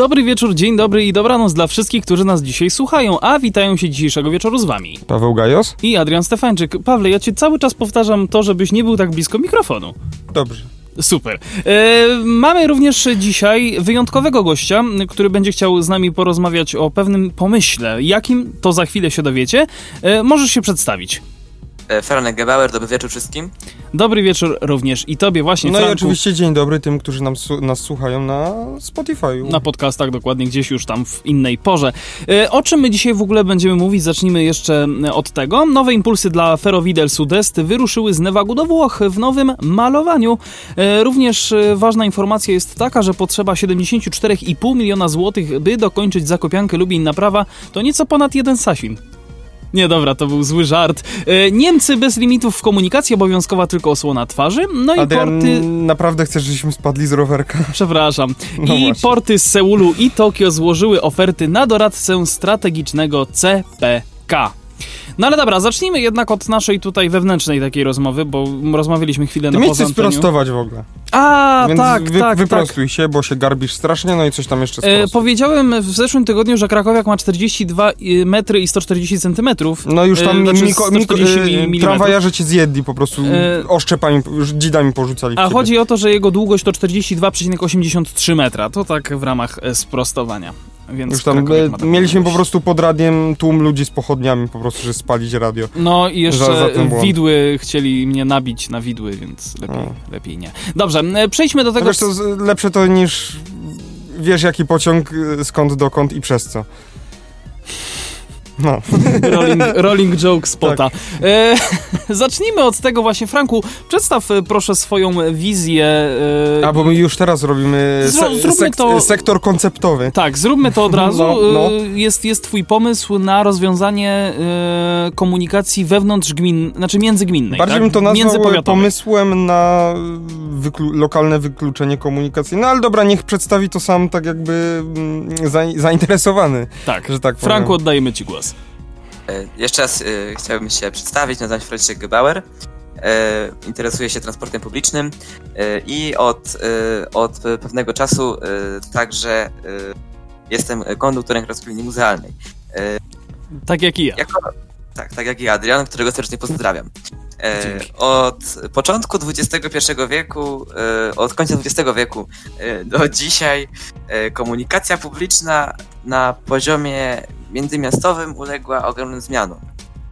Dobry wieczór, dzień dobry i dobranoc dla wszystkich, którzy nas dzisiaj słuchają, a witają się dzisiejszego wieczoru z wami. Paweł Gajos? I Adrian Stefańczyk. Pawle, ja ci cały czas powtarzam to, żebyś nie był tak blisko mikrofonu. Dobrze. Super. E, mamy również dzisiaj wyjątkowego gościa, który będzie chciał z nami porozmawiać o pewnym pomyśle. Jakim, to za chwilę się dowiecie. E, możesz się przedstawić. E, Franek Gebauer, dobry wieczór wszystkim. Dobry wieczór również i tobie właśnie, No Franku, i oczywiście dzień dobry tym, którzy nam, nas słuchają na Spotify'u. Na podcastach, dokładnie gdzieś już tam w innej porze. E, O czym my dzisiaj w ogóle będziemy mówić? Zacznijmy jeszcze e, od tego. Nowe impulsy dla Ferrovidel Sudest wyruszyły z Nevagu do Włoch w nowym malowaniu. Również ważna informacja jest taka, że potrzeba 74,5 miliona złotych, by dokończyć zakopiankę Lubień Naprawa. To nieco ponad jeden Sasin. Nie, dobra, to był zły żart. E, Niemcy bez limitów w komunikacji, obowiązkowa tylko osłona twarzy. No i Adrian, porty... naprawdę chcesz, żebyśmy spadli z rowerka? Przepraszam. No I właśnie. porty z Seulu i Tokio złożyły oferty na doradcę strategicznego CPK. No ale dobra, zacznijmy jednak od naszej tutaj wewnętrznej takiej rozmowy, bo rozmawialiśmy chwilę Ty na poza antenią. sprostować w ogóle. A, Więc tak, wy, tak, tak. wyprostuj się, bo się garbisz strasznie, no i coś tam jeszcze E, powiedziałem w zeszłym tygodniu, że Krakowiak ma 42 metry i 140 centymetrów. No już tam e, znaczy miko, miko, 140 e, tramwajarze cię zjedli po prostu, E, oszczepami, dzidami porzucali A chodzi o to, że jego długość to 42,83 metra. To tak w ramach e, sprostowania. Więc Już tam e, mieliśmy po prostu pod radiem tłum ludzi z pochodniami po prostu, że spalić radio. No i jeszcze Za- za widły chcieli mnie nabić na widły, więc lepiej, lepiej nie. Dobrze, przejdźmy do tego. Wiesz, to z- lepsze to niż wiesz jaki pociąg, e, skąd, dokąd i przez co. No. Rolling, rolling joke spota. Tak. E, zacznijmy od tego właśnie, Franku, przedstaw e, proszę swoją wizję. E, A bo my już teraz robimy se- zróbmy sek- to- sektor konceptowy. Tak, zróbmy to od razu. No, no. Jest, jest twój pomysł na rozwiązanie e, komunikacji wewnątrz gmin, znaczy międzygminnej. Bardziej tak? bym to nazwał pomysłem na wyklu- lokalne wykluczenie komunikacji. No ale dobra, niech przedstawi to sam tak jakby mm, za- zainteresowany, Tak, że tak Franku, powiem. oddajemy ci głos. E, Jeszcze raz e, chciałbym się przedstawić, nazywam się Franciszek Gebauer. E, interesuję się transportem publicznym i od, od pewnego czasu także jestem konduktorem linii muzealnej. Tak jak i ja. Jako, tak, tak jak i Adrian, którego serdecznie pozdrawiam. E, od początku XXI wieku, e, od końca XX wieku e, do dzisiaj komunikacja publiczna na poziomie międzymiastowym uległa ogromnym zmianom.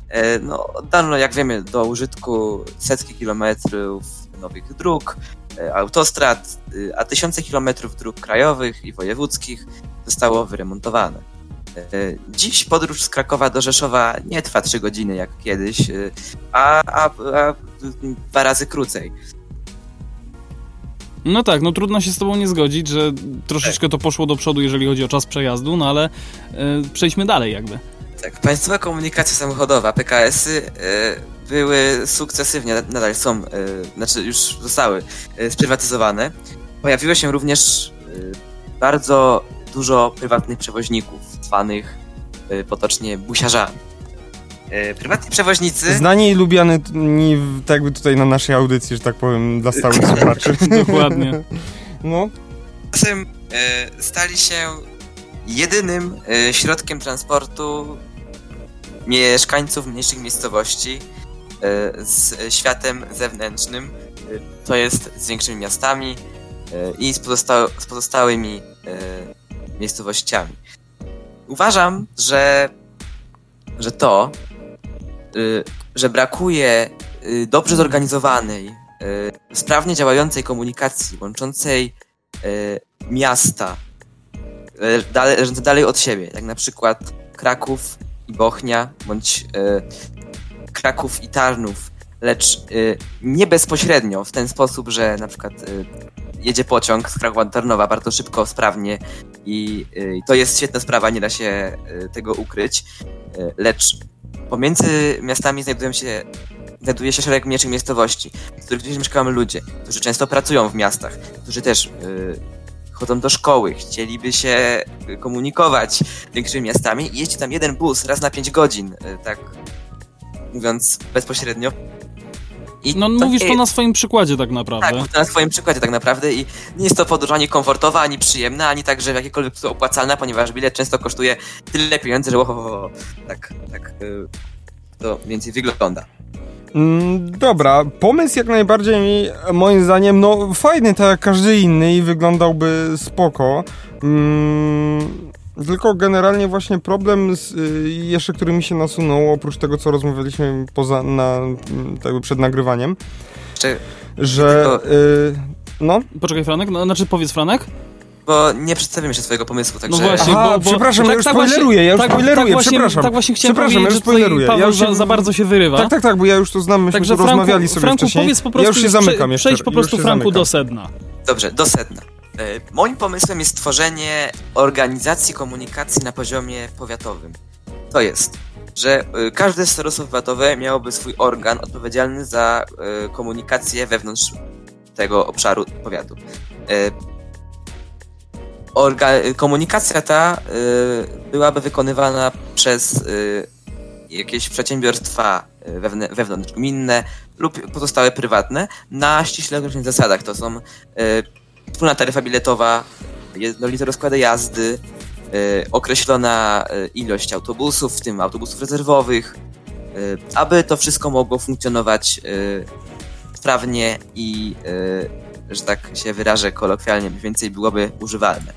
E, no, oddano, jak wiemy, do użytku setki kilometrów nowych dróg, e, autostrad, e, a tysiące kilometrów dróg krajowych i wojewódzkich zostało wyremontowane. Dziś podróż z Krakowa do Rzeszowa nie trwa 3 godziny jak kiedyś, a, a, a dwa razy krócej. No tak, no trudno się z tobą nie zgodzić, że troszeczkę to poszło do przodu, jeżeli chodzi o czas przejazdu, no ale e, przejdźmy dalej jakby. Tak, państwowa komunikacja samochodowa, PKS-y, e, były sukcesywnie, nadal są, e, znaczy już zostały sprywatyzowane. Pojawiło się również bardzo dużo prywatnych przewoźników, zwanych potocznie busiarzami. E, Prywatni przewoźnicy... Znani i lubiani w- tak jakby tutaj na naszej audycji, że tak powiem, dla stałych słuchaczy. Dokładnie. No, Czasem e, stali się jedynym e, środkiem transportu mieszkańców mniejszych miejscowości z światem zewnętrznym, to jest z większymi miastami i z, pozosta- z pozostałymi miejscowościami. Uważam, że, że to, że brakuje y, dobrze zorganizowanej, y, sprawnie działającej komunikacji łączącej miasta leżące dalej od siebie, jak na przykład Kraków i Bochnia, bądź Kraków i Tarnów, lecz e, nie bezpośrednio, w ten sposób, że na przykład e, jedzie pociąg z Krakowa do Tarnowa bardzo szybko, sprawnie i e, i to jest świetna sprawa, nie da się tego ukryć, lecz pomiędzy miastami znajdują się znajduje się szereg mniejszych miejscowości, w których gdzieś mieszkają ludzie, którzy często pracują w miastach, którzy też y, chodzą do szkoły, chcieliby się y, komunikować większymi miastami i jeździ tam jeden bus raz na 5 godzin, y, tak mówiąc bezpośrednio. I No to mówisz nie- to na swoim przykładzie tak naprawdę. tak, mówię to na swoim przykładzie tak naprawdę i nie jest to podróż ani komfortowa, ani przyjemna, ani także w jakikolwiek sposób opłacalna, ponieważ bilet często kosztuje tyle pieniędzy, że ohohoho, tak, tak y, to więcej wygląda. Mm, dobra, pomysł jak najbardziej moim zdaniem, no fajny, tak jak każdy inny i wyglądał,by spoko. Mm, tylko generalnie właśnie problem z, y, jeszcze, który mi się nasunął, oprócz tego, co rozmawialiśmy poza, na, mm, tak jakby przed nagrywaniem, Jeszcze, że... Tylko- Y, no? Poczekaj, Franek, no, znaczy powiedz, Franek. bo nie przedstawimy jeszcze swojego pomysłu, także... No właśnie, Aha, bo, bo, przepraszam, bo ja już spoileruję, ja już tak, spoileruję, tak właśnie, przepraszam. Tak właśnie chciałem Przepraszam, powiedzieć, ja że już spoileruję. Paweł Ja już za, się- za bardzo się wyrywa. Tak, tak, tak, bo ja już to znam, myśmy Także tu Franku, rozmawiali sobie Franku wcześniej. powiedz po prostu, ja już się zamykam prze- jeszcze. Przejdź po prostu, Franku, zamykam. do sedna. Dobrze, do sedna. E, Moim pomysłem jest stworzenie organizacji komunikacji na poziomie powiatowym. To jest, że e, każde starostwo powiatowe miałoby swój organ odpowiedzialny za e, komunikację wewnątrz tego obszaru powiatu. Orga- komunikacja ta byłaby wykonywana przez jakieś przedsiębiorstwa wewn- wewnątrzgminne lub pozostałe prywatne na ściśle określonych zasadach. To są wspólna taryfa biletowa, jednolite rozkłady jazdy, e, określona e, ilość autobusów, w tym autobusów rezerwowych, e, aby to wszystko mogło funkcjonować sprawnie i, że tak się wyrażę kolokwialnie, więcej byłoby używalne.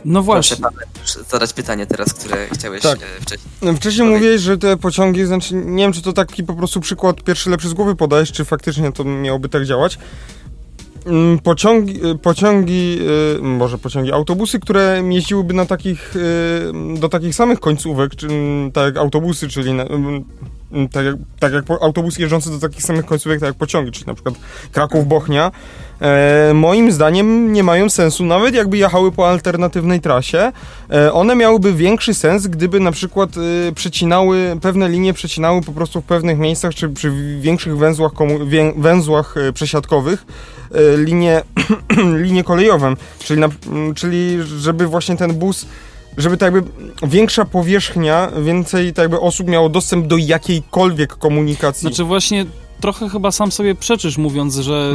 E, No Proszę właśnie. Paweł, zadać pytanie teraz, które chciałeś Tak. e, wcześniej. Wcześniej mówiłeś, że te pociągi, znaczy nie wiem, czy to taki po prostu przykład pierwszy lepszy z głowy podajesz, czy faktycznie to miałoby tak działać. Mm, Pociągi, y, pociągi, y, może pociągi, autobusy, które jeździłyby na takich, do takich samych końcówek, czy, mm, tak jak autobusy, czyli na, mm, tak, jak, tak jak autobusy jeżdżące do takich samych końcówek, tak jak pociągi, czyli na przykład Kraków-Bochnia, e, moim zdaniem nie mają sensu, nawet jakby jechały po alternatywnej trasie, e, one miałyby większy sens, gdyby na przykład e, przecinały, pewne linie przecinały po prostu w pewnych miejscach, czy przy większych węzłach, komu- wię, węzłach e, przesiadkowych, e, linie, linie czyli, na, m, czyli żeby właśnie ten bus żeby tak jakby większa powierzchnia, więcej tak jakby osób miało dostęp do jakiejkolwiek komunikacji. Znaczy właśnie trochę chyba sam sobie przeczysz mówiąc, że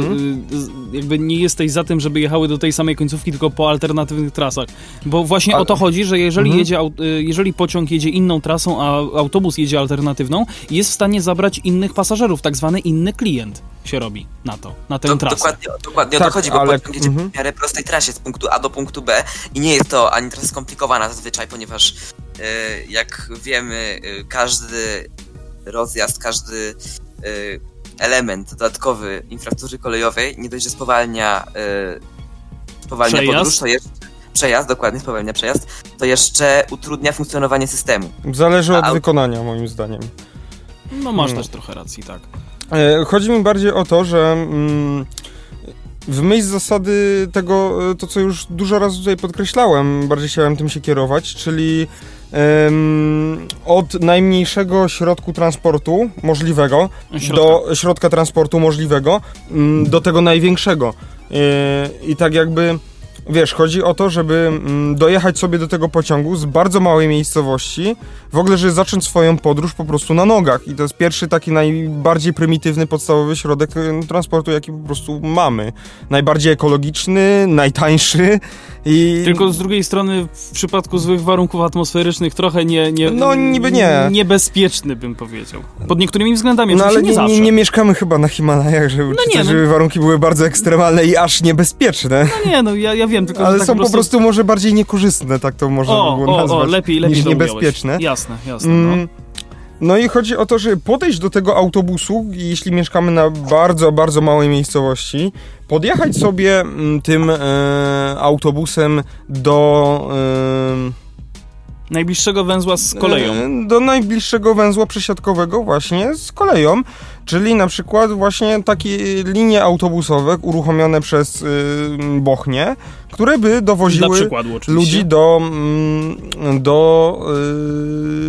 y, z- jakby nie jesteś za tym, żeby jechały do tej samej końcówki, tylko po alternatywnych trasach. Bo właśnie Ale- o to chodzi, że jeżeli, Mhm. jedzie, y, jeżeli pociąg jedzie inną trasą, a autobus jedzie alternatywną, jest w stanie zabrać innych pasażerów, tak zwany inny klient się robi na to, na tę Do, trasę. dokładnie, dokładnie o Tak, to chodzi, bo ale- pociąg jedzie mhm. w miarę prostej trasie z punktu A do punktu B i nie jest to ani trasa skomplikowana zazwyczaj, ponieważ e, jak wiemy, każdy rozjazd, każdy element dodatkowy infrastruktury kolejowej nie dość, że spowalnia, e, spowalnia Przejazd? podróż, to jeszcze przejazd, dokładnie spowalnia przejazd, to jeszcze utrudnia funkcjonowanie systemu. Zależy od A- wykonania, moim zdaniem. No masz Hmm. też trochę racji, tak. E, Chodzi mi bardziej o to, że mm, w myśl zasady tego, e, to co już dużo razy tutaj podkreślałem, bardziej chciałem tym się kierować, czyli od najmniejszego środku transportu możliwego Środka. do środka transportu możliwego mm, do tego największego. E, I tak jakby, wiesz, chodzi o to, żeby mm, dojechać sobie do tego pociągu z bardzo małej miejscowości, w ogóle, żeby zacząć swoją podróż po prostu na nogach. I to jest pierwszy taki najbardziej prymitywny, podstawowy środek e, transportu, jaki po prostu mamy. Najbardziej ekologiczny, najtańszy i... Tylko z drugiej strony w przypadku złych warunków atmosferycznych trochę nie, nie, No, niby nie. niebezpieczny bym powiedział. Pod niektórymi względami, No ale nie, nie, nie, mieszkamy chyba na Himalajach, żeby, No nie, też, no. żeby warunki były bardzo ekstremalne i aż niebezpieczne. No nie, no ja, ja wiem, tylko Ale tak są po prostu może bardziej niekorzystne, tak to można O, by było o, nazwać, o, lepiej, lepiej niż niebezpieczne. Jasne, jasne, no. Mm, no i chodzi o to, że podejść do tego autobusu, jeśli mieszkamy na bardzo, bardzo małej miejscowości, podjechać sobie mm, tym e, autobusem do... E, Najbliższego węzła z koleją. E, Do najbliższego węzła przesiadkowego właśnie z koleją, czyli na przykład właśnie takie linie autobusowe uruchomione przez y, Bochnię, które by dowoziły ludzi do, mm, do,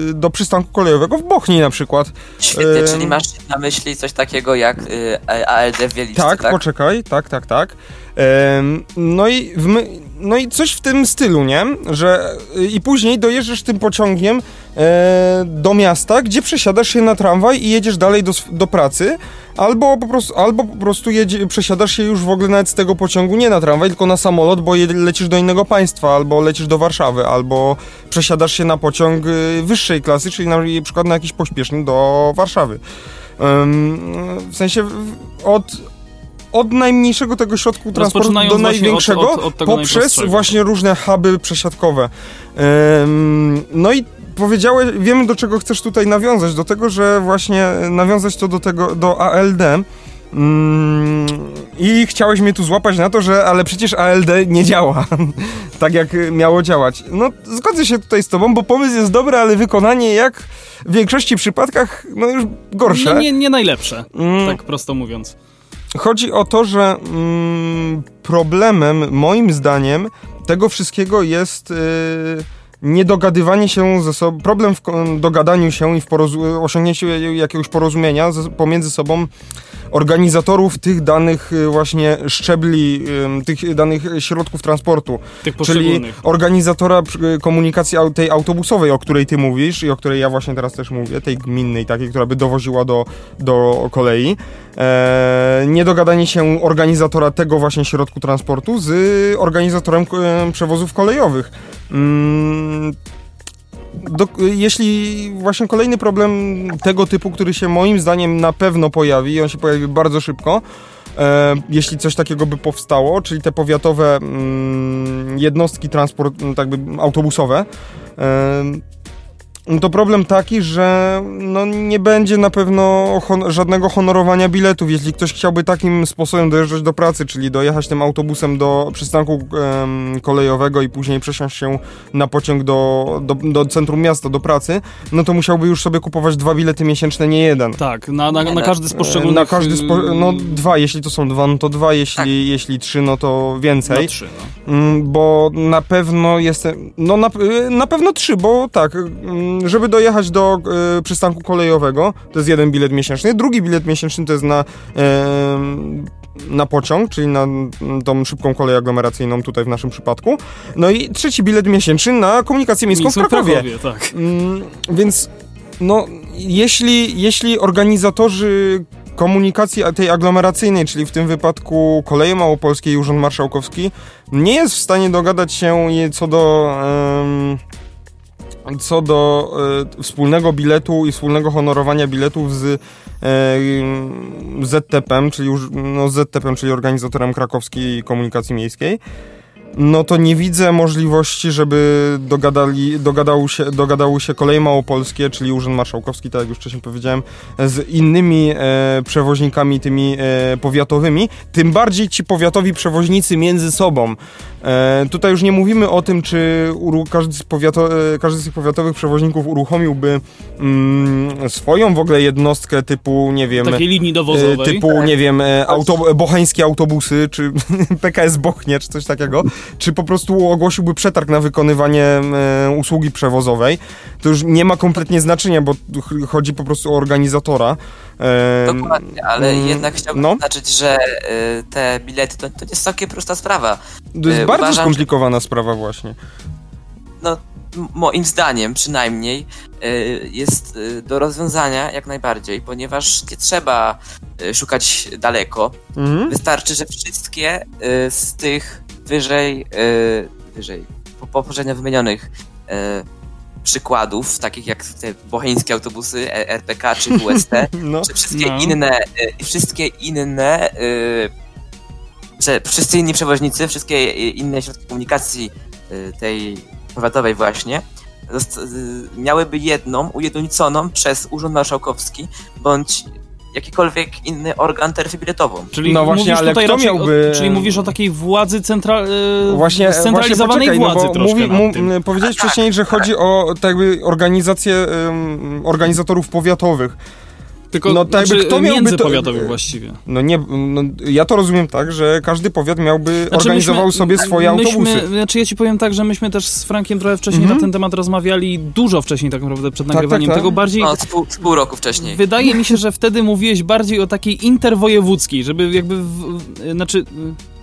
y, do przystanku kolejowego w Bochni na przykład. Świetnie, Ym. czyli masz na myśli coś takiego jak y, ALD w Wieliczce, Tak, tak? poczekaj, tak, tak, tak. Em, no, i w my, no i coś w tym stylu, nie? Że y, i później dojeżdżasz tym pociągiem e, do miasta, gdzie przesiadasz się na tramwaj i jedziesz dalej do, do pracy, albo po prostu, albo po prostu jedzie, przesiadasz się już w ogóle nawet z tego pociągu nie na tramwaj, tylko na samolot, bo je, lecisz do innego państwa, albo lecisz do Warszawy, albo przesiadasz się na pociąg y, wyższej klasy, czyli na, na przykład na jakiś pośpieszny do Warszawy. W sensie od, od najmniejszego tego środku transportu do największego od- od- od poprzez właśnie różne huby przesiadkowe. Em, no i powiedziałeś, wiemy do czego chcesz tutaj nawiązać, do tego, że właśnie nawiązać to do tego, do ALD. Mm, I chciałeś mnie tu złapać na to, że ale przecież ALD nie działa tak, jak miało działać. No, zgodzę się tutaj z tobą, bo pomysł jest dobry, ale wykonanie jak w większości przypadkach, no już gorsze. No nie, nie najlepsze, Mm. tak prosto mówiąc. Chodzi o to, że mm, problemem, moim zdaniem, tego wszystkiego jest y, niedogadywanie się ze sobą, problem w dogadaniu się i w osiągnięciu jakiegoś porozumienia pomiędzy sobą organizatorów tych danych y, właśnie szczebli, y, tych danych środków transportu. Tych Czyli organizatora przy- komunikacji tej autobusowej, o której ty mówisz i o której ja właśnie teraz też mówię, tej gminnej takiej, która by dowoziła do, do kolei. E, niedogadanie się organizatora tego właśnie środku transportu z organizatorem e, przewozów kolejowych. Mm, do, jeśli właśnie kolejny problem tego typu, który się moim zdaniem na pewno pojawi, i on się pojawi bardzo szybko, e, jeśli coś takiego by powstało, czyli te powiatowe mm, jednostki transport, tak by autobusowe, e, no to problem taki, że no nie będzie na pewno hon żadnego honorowania biletów. Jeśli ktoś chciałby takim sposobem dojeżdżać do pracy, czyli dojechać tym autobusem do przystanku em, kolejowego i później przesiąść się na pociąg do, do, do centrum miasta, do pracy, no to musiałby już sobie kupować dwa bilety miesięczne, nie jeden. Tak, na, na, na no, każdy z poszczególnych... Na każdy spo... no y, dwa, jeśli to są dwa, no to dwa, jeśli, Tak. jeśli trzy, no to No więcej. trzy, no. Mm, bo na pewno jestem, no na, y, na pewno trzy, bo tak, mm, żeby dojechać do y, przystanku kolejowego, to jest jeden bilet miesięczny, drugi bilet miesięczny to jest na, na pociąg, czyli na mm, tą szybką kolej aglomeracyjną tutaj w naszym przypadku, no i trzeci bilet miesięczny na komunikację miejską w Miejsce Krakowie. tak. Mm, więc no, jeśli, jeśli organizatorzy komunikacji tej aglomeracyjnej, czyli w tym wypadku Koleje Małopolskie i Urząd Marszałkowski, nie jest w stanie dogadać się co do... co do e, wspólnego biletu i wspólnego honorowania biletów z e, ZTP, czyli no, czyli organizatorem krakowskiej komunikacji miejskiej, no to nie widzę możliwości, żeby dogadali, dogadały, się, dogadały się koleje małopolskie, czyli Urząd Marszałkowski, tak jak już wcześniej powiedziałem, z innymi e, przewoźnikami tymi e, powiatowymi, tym bardziej ci powiatowi przewoźnicy między sobą. E, tutaj już nie mówimy o tym, czy uru, każdy, z powiato, e, każdy z tych powiatowych przewoźników uruchomiłby mm, swoją w ogóle jednostkę typu, nie wiem... Takiej linii E, dowozowej. typu, nie wiem, e, auto, autobusy, czy PKS Bochnia, czy coś takiego, czy po prostu ogłosiłby przetarg na wykonywanie e, usługi przewozowej, to już nie ma kompletnie znaczenia, bo chodzi po prostu o organizatora. E, Dokładnie, ale mm, jednak chciałbym no. zaznaczyć, że y, te bilety to, to nie jest całkiem prosta sprawa. To jest e, bardzo uważam, skomplikowana sprawa właśnie. No, moim zdaniem przynajmniej jest do rozwiązania jak najbardziej, ponieważ nie trzeba szukać daleko. Mhm. Wystarczy, że wszystkie z tych wyżej, y, wyżej po- poprzednio wymienionych y, przykładów, takich jak te bocheńskie autobusy e- RPK czy WST, No. czy wszystkie No. inne, wszystkie inne, wszyscy inni przewoźnicy, wszystkie inne środki komunikacji tej powiatowej właśnie, miałyby jedną, ujednoliconą przez Urząd Marszałkowski, bądź jakikolwiek inny organ taryfę biletową. Czyli No właśnie, mówisz ale kto raczej miałby- O, czyli mówisz o takiej władzy centra... e, Właśnie, scentralizowanej właśnie poczekaj, władzy no bo troszkę mówi, mu, powiedziałeś Tak, wcześniej, że chodzi o tak jakby organizację em, organizatorów powiatowych. Tylko No, tak znaczy, kto miałby to- międzypowiatowych właściwie. No nie, no, ja to rozumiem tak, że każdy powiat miałby, Znaczy, organizował myśmy- sobie swoje autobusy. Myśmy, znaczy ja ci powiem tak, że myśmy też z Frankiem trochę wcześniej Mhm. na ten temat rozmawiali, dużo wcześniej tak naprawdę przed tak, nagrywaniem tak. tego. Bardziej No, z pół, z pół roku wcześniej. Wydaje mi się, że wtedy mówiłeś bardziej o takiej interwojewódzkiej, żeby jakby, w, w- znaczy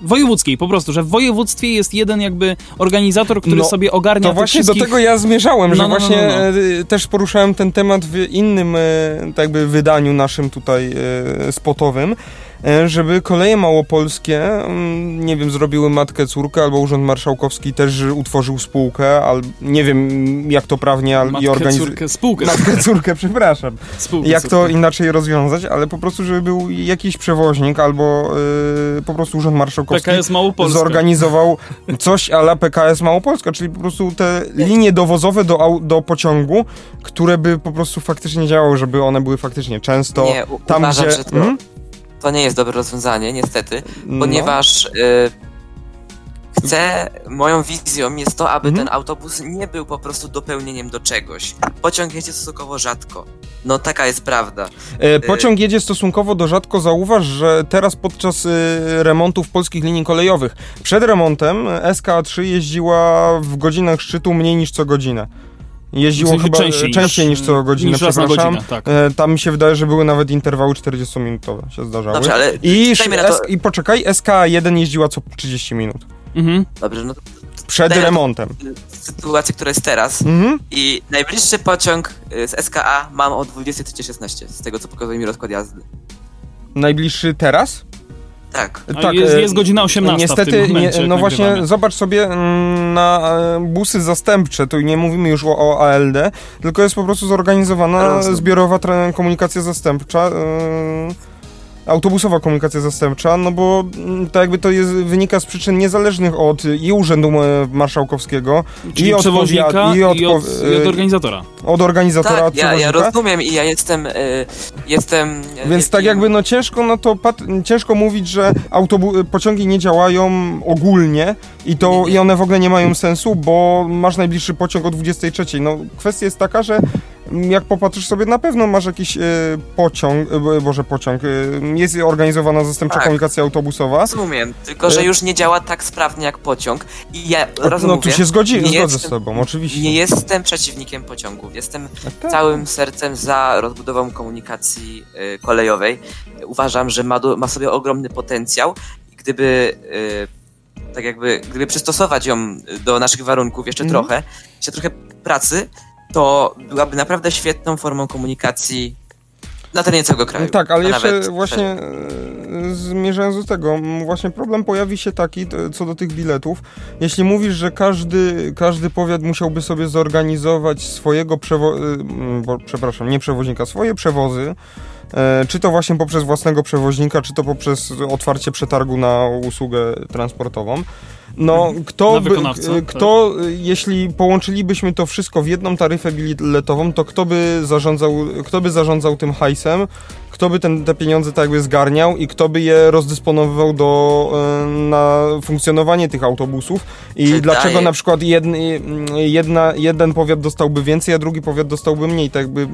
wojewódzkiej po prostu, że w województwie jest jeden jakby organizator, który No, sobie ogarnia To właśnie wszystkich... do tego ja zmierzałem, No, że no, no, właśnie no, no. e, też poruszałem ten temat w innym e, tak jakby wydaniu naszym tutaj e, spotowym, żeby koleje małopolskie, mm, nie wiem, zrobiły matkę córkę, albo Urząd Marszałkowski też utworzył spółkę, albo nie wiem jak to prawnie al, i Matkę, organizuje. córkę, spółkę. Matkę, córkę, przepraszam. spółkę Jak to córkę. inaczej rozwiązać, ale po prostu, żeby był jakiś przewoźnik albo e, po prostu Urząd Marszałkowski PKS Małopolska. zorganizował coś ala PKS Małopolska, czyli po prostu te linie dowozowe do, do pociągu, które by po prostu faktycznie działały, żeby one były faktycznie często nie, u- tam, uważam, gdzie... że to, Mhm. To nie jest dobre rozwiązanie, niestety, No. ponieważ y, chcę, moją wizją jest to, aby Mhm. ten autobus nie był po prostu dopełnieniem do czegoś. Pociąg jedzie stosunkowo rzadko. No taka jest prawda. E, Pociąg jedzie stosunkowo do rzadko. Zauważ, że teraz podczas e, remontów polskich linii kolejowych, przed remontem e, SK3 jeździła w godzinach szczytu mniej niż co godzinę. Jeździło W sensie chyba częściej częściej, niż- niż co godzinę, niż przepraszam. godzinę, tak. E, Tam mi się wydaje, że były nawet interwały 40-minutowe się zdarzały. Dobrze, ale I, to... S- I poczekaj, SK1 jeździła co 30 minut. Mhm. Dobrze, no to Przed remontem. sytuacja, która jest teraz Mhm. i najbliższy pociąg y, z SKA mam o 23.16, z tego co pokazuje mi rozkład jazdy. Najbliższy teraz? Tak. A jest- e, jest godzina 18 w Niestety, tym momencie, jak no właśnie, nagrywamy. zobacz sobie mm, na e, busy zastępcze, tu nie mówimy już o, o ALD, tylko jest po prostu zorganizowana zbiorowa komunikacja zastępcza. e, Autobusowa komunikacja zastępcza, no bo mm, to jakby to jest, wynika z przyczyn niezależnych od i Urzędu e, Marszałkowskiego, Czyli i od przewoźnika powiat- i i od, od i od, po- organizatora. od organizatora, Tak, od ja, ja rozumiem i ja jestem, y, jestem... Więc tak jakby no ciężko no to pat- ciężko mówić, że autobu- pociągi nie działają ogólnie i to Nie, nie. i one w ogóle nie mają sensu, bo masz najbliższy pociąg o 23. No kwestia jest taka, że jak popatrzysz sobie na pewno masz jakiś e, pociąg, e, boże pociąg, e, jest organizowana zastępcza Tak. komunikacja autobusowa. Rozumiem, tylko że już nie działa tak sprawnie jak pociąg i ja No rozumiem, tu się zgodzi, zgodzę jestem- z tobą, oczywiście. nie jestem przeciwnikiem pociągów, jestem Tak. całym sercem za rozbudową komunikacji kolejowej. Uważam, że ma, do, ma sobie ogromny potencjał i gdyby tak jakby, gdyby przystosować ją do naszych warunków jeszcze Mhm. trochę, jeszcze trochę pracy, to byłaby naprawdę świetną formą komunikacji na terenie całego kraju. Tak, ale jeszcze właśnie e, zmierzając do tego, właśnie problem pojawi się taki co do tych biletów. Jeśli mówisz, że każdy, każdy powiat musiałby sobie zorganizować swojego przewo... e, bo, przepraszam, nie przewoźnika, swoje przewozy, e, czy to właśnie poprzez własnego przewoźnika, czy to poprzez otwarcie przetargu na usługę transportową. No, kto, Na by, wykonawcę, e, kto e, jeśli połączylibyśmy to wszystko w jedną taryfę biletową, to kto by zarządzał, kto by zarządzał tym hajsem, kto by ten, te pieniądze tak jakby zgarniał i kto by je rozdysponowywał do, e, na funkcjonowanie tych autobusów? I Wydaje- dlaczego na przykład jedn, jedna, jeden powiat dostałby więcej, a drugi powiat dostałby mniej, tak jakby...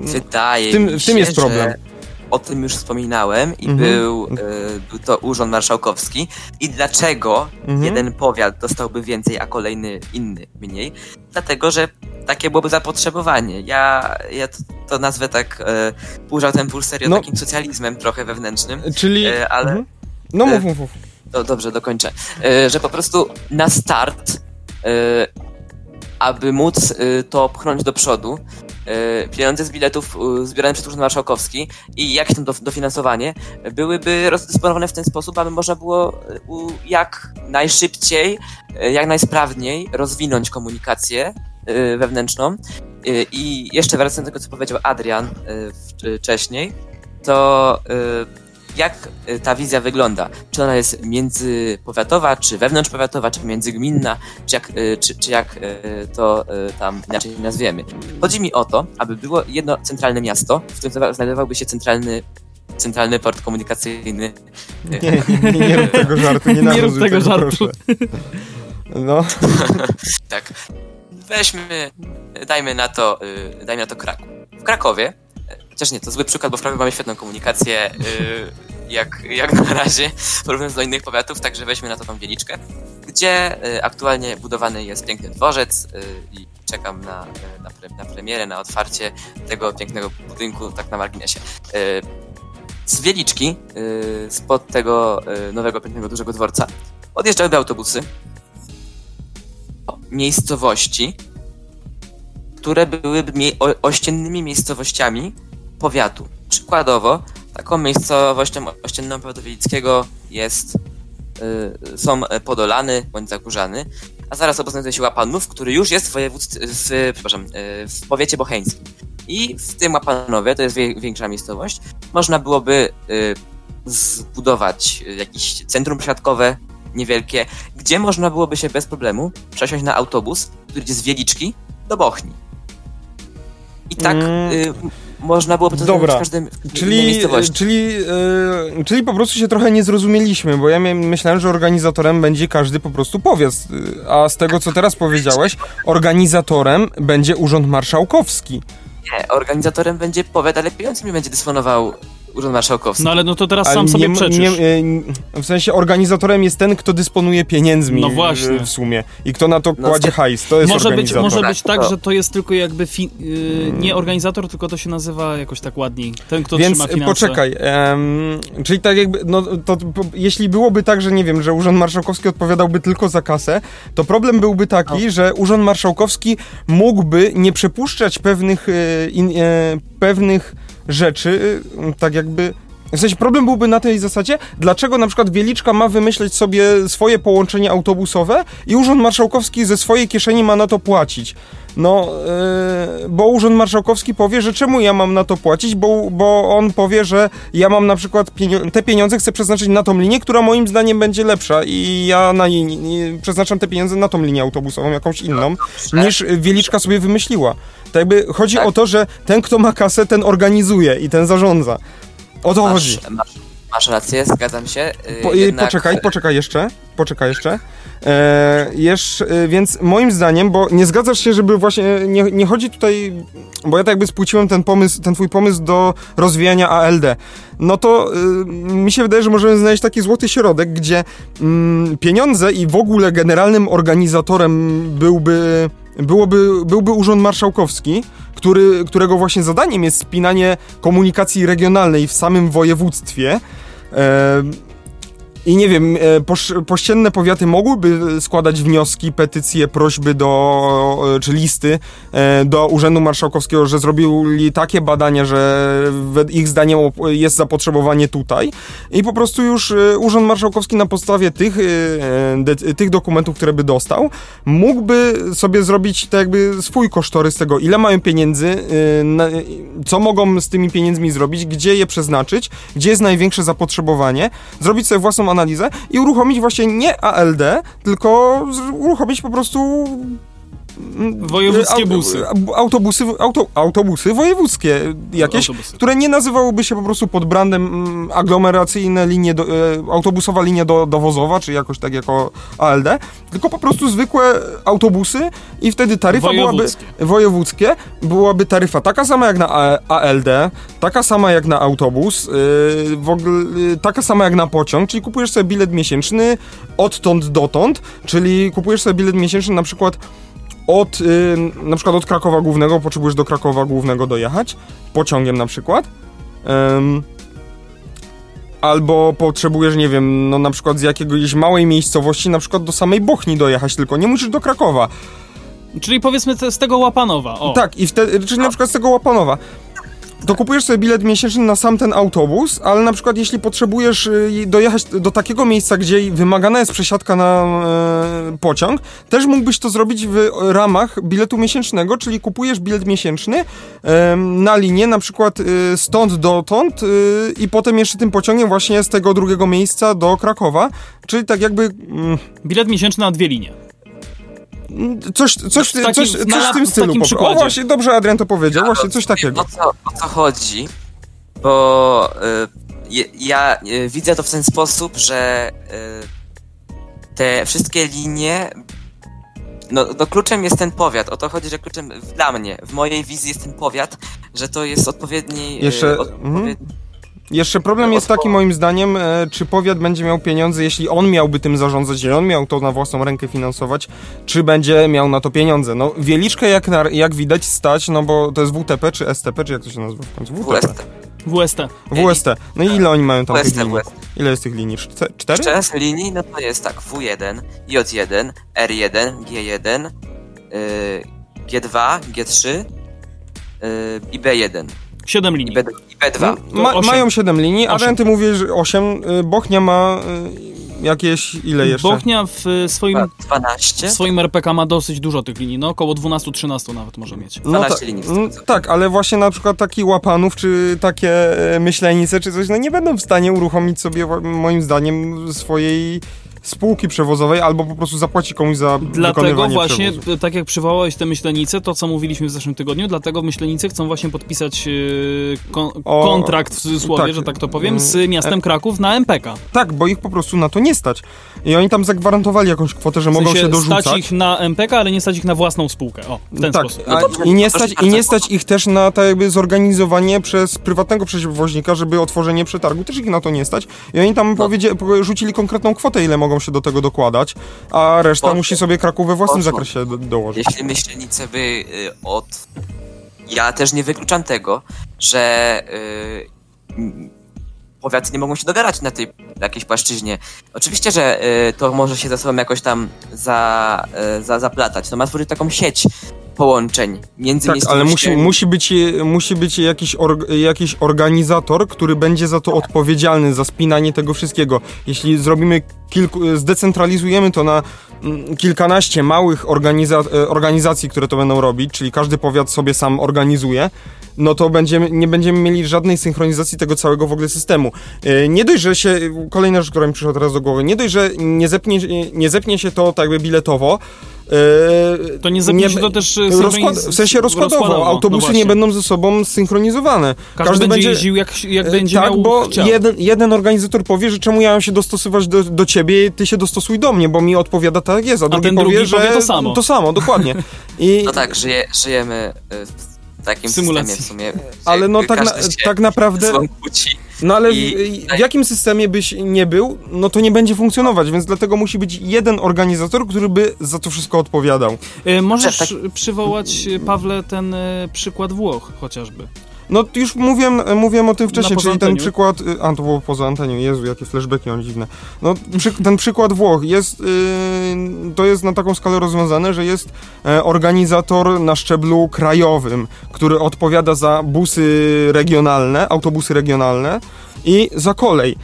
W tym- w tym jest problem. Że o tym już wspominałem i Mhm. był, e, był to Urząd Marszałkowski. I dlaczego Mhm. jeden powiat dostałby więcej, a kolejny inny mniej? Dlatego, że takie byłoby zapotrzebowanie. Ja, ja to, to nazwę tak e, pół żartem, pół serio No. takim socjalizmem trochę wewnętrznym. Czyli... E, ale Mhm. No mów, mów, mów. do, dobrze, dokończę. Że po prostu na start, aby móc e, to pchnąć do przodu, e, pieniądze z biletów e, zbierane przez Urząd Marszałkowski i jakieś tam dof- dofinansowanie byłyby rozdysponowane w ten sposób, aby można było jak najszybciej, jak najsprawniej rozwinąć komunikację wewnętrzną. I jeszcze wracając do tego, co powiedział Adrian wcześniej, to jak y, ta wizja wygląda? Czy ona jest międzypowiatowa, czy wewnątrzpowiatowa, czy międzygminna, czy jak, y, czy, czy jak y, to tam inaczej nazwiemy? Chodzi mi o to, aby było jedno centralne miasto, w którym znajdowałby się centralny centralny port komunikacyjny. Nie, nie, nie, nie rób tego żartu, nie Nie rób tego żartu. proszę. No, Tak. Weźmy, dajmy na to, dajmy na to Kraków. W Krakowie chociaż nie, to zły przykład, bo w Krakowie mamy świetną komunikację, y, jak, jak na razie, porównując do innych powiatów, także weźmy na to tą Wieliczkę, gdzie y, aktualnie budowany jest piękny dworzec y, i czekam na, na, pre, na premierę, na otwarcie tego pięknego budynku, tak na marginesie. Y, z Wieliczki, y, spod tego y, nowego, pięknego, dużego dworca, odjeżdżałyby autobusy o miejscowości, które byłyby ościennymi miejscowościami powiatu. Przykładowo, taką miejscowością ościenną powiatu wielickiego jest, y, są Podolany bądź Zagórzany, a zaraz obok znajduje się Łapanów, który już jest w w, przepraszam, y, w powiecie bocheńskim. I w tym Łapanowie, to jest wie, większa miejscowość, można byłoby y, zbudować jakieś centrum przesiadkowe niewielkie, gdzie można byłoby się bez problemu przesiąść na autobus, który idzie z Wieliczki do Bochni. I tak Mm. Można byłoby to Dobra. zrobić w każdym w Czyli, miejscowości. czyli, e, czyli po prostu się trochę nie zrozumieliśmy, bo ja myślałem, że organizatorem będzie każdy po prostu powiat, y, a z tego co teraz powiedziałeś, organizatorem będzie Urząd Marszałkowski. Nie, organizatorem będzie powiat, ale pieniądzem będzie dysponował Urząd Marszałkowski. No ale no to teraz sam sobie nie, przeczysz. nie, e, w sensie organizatorem jest ten, kto dysponuje pieniędzmi No w- właśnie. w sumie i kto na to No kładzie to- hajs, to jest Może być, organizator. może Tak, być tak, to- że to jest tylko jakby fi- yy, nie organizator, tylko to się nazywa jakoś tak ładniej. Ten, kto Więc trzyma finanse. poczekaj, em, czyli tak jakby, no to po, jeśli byłoby tak, że nie wiem, że Urząd Marszałkowski odpowiadałby tylko za kasę, to problem byłby taki, No. że Urząd Marszałkowski mógłby nie przepuszczać pewnych, e, in, e, pewnych rzeczy, e, tak jakby... W sensie problem byłby na tej zasadzie, dlaczego na przykład Wieliczka ma wymyśleć sobie swoje połączenie autobusowe i Urząd Marszałkowski ze swojej kieszeni ma na to płacić. No, yy, bo Urząd Marszałkowski powie, że czemu ja mam na to płacić, bo, bo on powie, że ja mam na przykład pienio- te pieniądze chcę przeznaczyć na tą linię, która moim zdaniem będzie lepsza i ja na przeznaczam te pieniądze na tą linię autobusową, jakąś inną, niż Wieliczka sobie wymyśliła. Tak jakby chodzi Tak. o to, że ten, kto ma kasę, ten organizuje i ten zarządza. O to chodzi. Masz, masz, masz rację, zgadzam się. y, Po, y, jednak- Poczekaj, poczekaj jeszcze, poczekaj jeszcze. E, jeszcze, e, więc moim zdaniem, bo nie zgadzasz się, żeby właśnie, nie, nie chodzi tutaj, bo ja tak jakby spłuciłem ten pomysł, ten twój pomysł do rozwijania ALD, no to y, mi się wydaje, że możemy znaleźć taki złoty środek, gdzie mm, pieniądze i w ogóle generalnym organizatorem byłby, byłoby, byłby Urząd Marszałkowski, który, którego właśnie zadaniem jest spinanie komunikacji regionalnej w samym województwie. E, I nie wiem, e, posz, pościenne powiaty mogłyby składać wnioski, petycje, prośby do, e, czy listy e, do Urzędu Marszałkowskiego, że zrobili takie badania, że ich zdaniem jest zapotrzebowanie tutaj. I po prostu już Urząd Marszałkowski na podstawie tych, tych dokumentów, które by dostał, mógłby sobie zrobić tak jakby swój kosztorys tego, ile mają pieniędzy, co mogą z tymi pieniędzmi zrobić, gdzie je przeznaczyć, gdzie jest największe zapotrzebowanie, zrobić sobie własną analizę i uruchomić właśnie nie ALD, tylko uruchomić po prostu Wojewódzkie busy. au- Autobusy, auto, autobusy wojewódzkie jakieś, Autobusy. które nie nazywałyby się po prostu pod brandem mm, aglomeracyjne linie, do, e, autobusowa linia do, dowozowa, czy jakoś tak jako ALD, tylko po prostu zwykłe autobusy i wtedy taryfa byłaby Wojewódzkie. wojewódzkie, byłaby taryfa taka sama jak na ALD, taka sama jak na autobus, yy, w ogóle yy, taka sama jak na pociąg, czyli kupujesz sobie bilet miesięczny odtąd dotąd, czyli kupujesz sobie bilet miesięczny na przykład od, yy, na przykład od Krakowa Głównego, potrzebujesz do Krakowa Głównego dojechać, pociągiem na przykład. Ym, Albo potrzebujesz, nie wiem, no na przykład z jakiejś małej miejscowości, na przykład do samej Bochni dojechać, tylko nie musisz do Krakowa. Czyli powiedzmy te, z tego Łapanowa. O. Tak, i wtedy, czyli na przykład z tego Łapanowa. To kupujesz sobie bilet miesięczny na sam ten autobus, ale na przykład jeśli potrzebujesz y, dojechać do takiego miejsca, gdzie wymagana jest przesiadka na e, pociąg, też mógłbyś to zrobić w ramach biletu miesięcznego, czyli kupujesz bilet miesięczny e, na linię, na przykład y, stąd dotąd y, i potem jeszcze tym pociągiem właśnie z tego drugiego miejsca do Krakowa, czyli tak jakby mm, Bilet miesięczny na dwie linie. Coś, coś, W takim- coś, coś w tym w stylu. takim po- O właśnie, dobrze Adrian to powiedział, właśnie coś takiego. O co, o co chodzi? Bo y, ja y, widzę to w ten sposób, że y, te wszystkie linie. No, no kluczem jest ten powiat. O to chodzi, że kluczem w- dla mnie, w mojej wizji jest ten powiat, że to jest odpowiedni... e, Jeszcze- odpowiedni Jeszcze problem jest taki moim zdaniem, e, czy powiat będzie miał pieniądze, jeśli on miałby tym zarządzać, jeśli on miał to na własną rękę finansować, czy będzie miał na to pieniądze. No Wieliczkę jak, na, jak widać stać, no bo to jest WTP czy STP, czy jak to się nazywa w końcu? WST. WST. WST. No i ile oni mają tam tych WST, linii? WST. Ile jest tych linii? Czte- Cztery? Szczęs linii, no to jest tak, W1, J1, R1, G1, y, G2, G3 y, i B1. Siedem I, linii. B, i B2. No, ma, mają 7 linii, a Osiem. ty mówisz, że 8. Bochnia ma y, jakieś, ile jeszcze? Bochnia w y, swoim, Dwa- 12. w swoim RPK ma dosyć dużo tych linii, no około 12-13 nawet może mieć. No 12 ta- linii, no, tak, ale właśnie na przykład taki Łapanów, czy takie Myślenice, czy coś, no nie będą w stanie uruchomić sobie, moim zdaniem, swojej spółki przewozowej, albo po prostu zapłaci komuś za Dlatego wykonywanie właśnie, przewozu. tak jak przywołałeś te myślenice, to co mówiliśmy w zeszłym tygodniu, dlatego myślenice chcą właśnie podpisać yy, kon O, kontrakt w cudzysłowie, tak. że tak to powiem, z Mm, miastem Kraków na MPK. Tak, bo ich po prostu na to nie stać. I oni tam zagwarantowali jakąś kwotę, że W mogą sensie się dorzucać. stać ich na MPK, ale nie stać ich na własną spółkę. O, w ten tak, sposób. a, No dobrze, i, nie to stać, I nie stać ich też na tak jakby zorganizowanie przez prywatnego przewoźnika, żeby otworzenie przetargu, też ich na to nie stać. I oni tam No. rzucili konkretną kwotę, ile mogą się do tego dokładać, a reszta musi sobie Kraków we własnym zakresie do, dołożyć. Jeśli myślenice by y, od... Ja też nie wykluczam tego, że y, powiaty nie mogą się dogadać na tej jakiejś płaszczyźnie. Oczywiście, że y, to może się ze sobą jakoś tam za, y, za, zaplatać. No ma tworzyć taką sieć połączeń między Tak, ale musi, musi być, e, musi być jakiś, jakiś organizator, który będzie za to odpowiedzialny, za spinanie tego wszystkiego. Jeśli zrobimy kilku, zdecentralizujemy to na kilkanaście małych organiza, e, organizacji, które to będą robić, czyli każdy powiat sobie sam organizuje, no to będziemy, nie będziemy mieli żadnej synchronizacji tego całego w ogóle systemu. E, Nie dość, że się, kolejna rzecz, która mi przyszła teraz do głowy, nie dość, że nie zepnie, nie zepnie się to tak jakby biletowo, e, To nie zepnie się to też Rozkład, w sensie rozkładowo, rozkładowo, autobusy no nie będą ze sobą zsynchronizowane. Każdy, będzie, jeździł jak, jak będzie tak, miał bo jeden, jeden organizator powie, że czemu ja mam się dostosować do, do ciebie, ty się dostosuj do mnie, bo mi odpowiada tak jest, a, drugi ten powie, drugi że powie to samo. To samo, dokładnie. I, No tak, żyje, żyjemy y, w takim symulacji. systemie w sumie. ale no tak, na, tak naprawdę... No ale w, w jakim systemie byś nie był, no to nie będzie funkcjonować, więc dlatego musi być jeden organizator, który by za to wszystko odpowiadał. E, Możesz Tak. przywołać, e, Pawle, ten przykład Włoch chociażby. No już mówiłem, mówiłem o tym wcześniej, czyli ten przykład... y, A, to było poza antenią, Jezu, jakie flashbacki mam dziwne. No, przy, ten przykład Włoch jest... Yy, to jest na taką skalę rozwiązane, że jest e, organizator na szczeblu krajowym, który odpowiada za busy regionalne, autobusy regionalne i za kolej.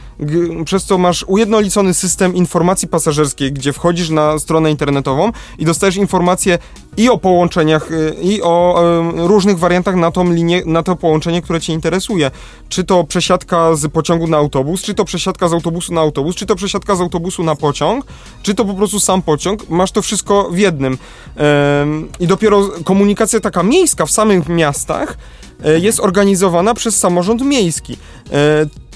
Przez co masz ujednolicony system informacji pasażerskiej, gdzie wchodzisz na stronę internetową i dostajesz informacje i o połączeniach, y, i o różnych wariantach na tą linię, na to połączenie, które cię interesuje. Czy to przesiadka z pociągu na autobus, czy to przesiadka z autobusu na autobus, czy to przesiadka z autobusu na pociąg, czy to po prostu sam pociąg. Masz to wszystko w jednym. I dopiero komunikacja taka miejska w samych miastach e, jest organizowana przez samorząd miejski.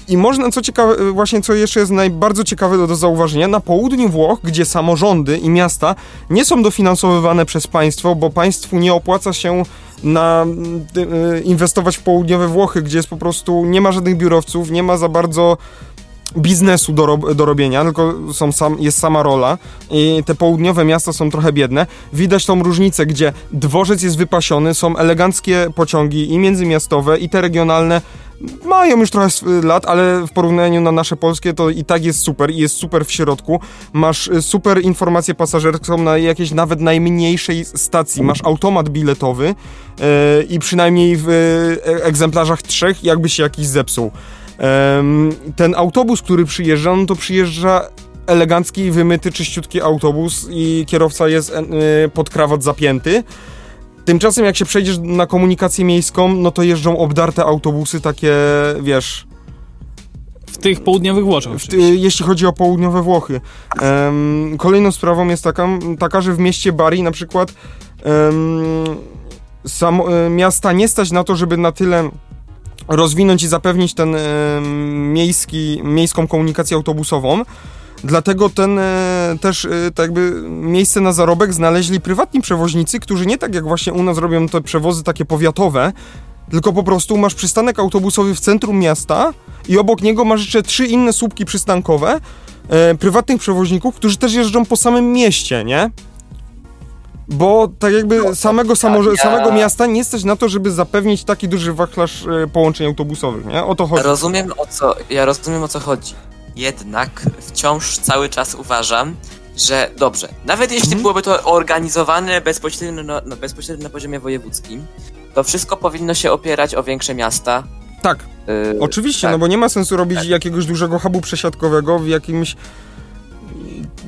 I można, co ciekawe, właśnie co jeszcze jest najbardziej ciekawe do, do zauważenia, na południu Włoch, gdzie samorządy i miasta nie są dofinansowywane przez państwo, bo państwu nie opłaca się na y, inwestować w południowe Włochy, gdzie jest po prostu, nie ma żadnych biurowców, nie ma za bardzo biznesu do, do robienia, tylko są sam, jest sama rola i te południowe miasta są trochę biedne. Widać tą różnicę, gdzie dworzec jest wypasiony, są eleganckie pociągi i międzymiastowe i te regionalne mają już trochę lat, ale w porównaniu na nasze polskie to i tak jest super i jest super w środku. Masz y, super informację pasażerską na jakiejś nawet najmniejszej stacji. Masz automat biletowy yy, i przynajmniej w y, egzemplarzach trzech jakby się jakiś zepsuł. Ten autobus, który przyjeżdża, no to przyjeżdża elegancki, wymyty, czyściutki autobus i kierowca jest e, y, pod krawat zapięty. Tymczasem jak się przejdziesz na komunikację miejską, no to jeżdżą obdarte autobusy takie, wiesz, W tych południowych Włoszech. w, oczywiście. y, jeśli chodzi o południowe Włochy. Em, kolejną sprawą jest taka, taka, że w mieście Bari na przykład e, miasta nie stać na to, żeby na tyle rozwinąć i zapewnić ten em, miejski, miejską komunikację autobusową. Dlatego ten e, też e, tak jakby miejsce na zarobek znaleźli prywatni przewoźnicy, którzy nie tak jak właśnie u nas robią te przewozy takie powiatowe, tylko po prostu masz przystanek autobusowy w centrum miasta i obok niego masz jeszcze trzy inne słupki przystankowe e, prywatnych przewoźników, którzy też jeżdżą po samym mieście, nie? Bo tak jakby samego, samo, ja- samego miasta nie stać na to, żeby zapewnić taki duży wachlarz e, połączeń autobusowych, nie? O to chodzi. Rozumiem o co, ja rozumiem o co chodzi. Jednak wciąż cały czas uważam, że dobrze, nawet jeśli Mhm. byłoby to organizowane bezpośrednio na, no, bezpośrednio na poziomie wojewódzkim, to wszystko powinno się opierać o większe miasta. Tak, Yy, Oczywiście, tak. no bo nie ma sensu robić jakiegoś dużego hubu przesiadkowego w jakimś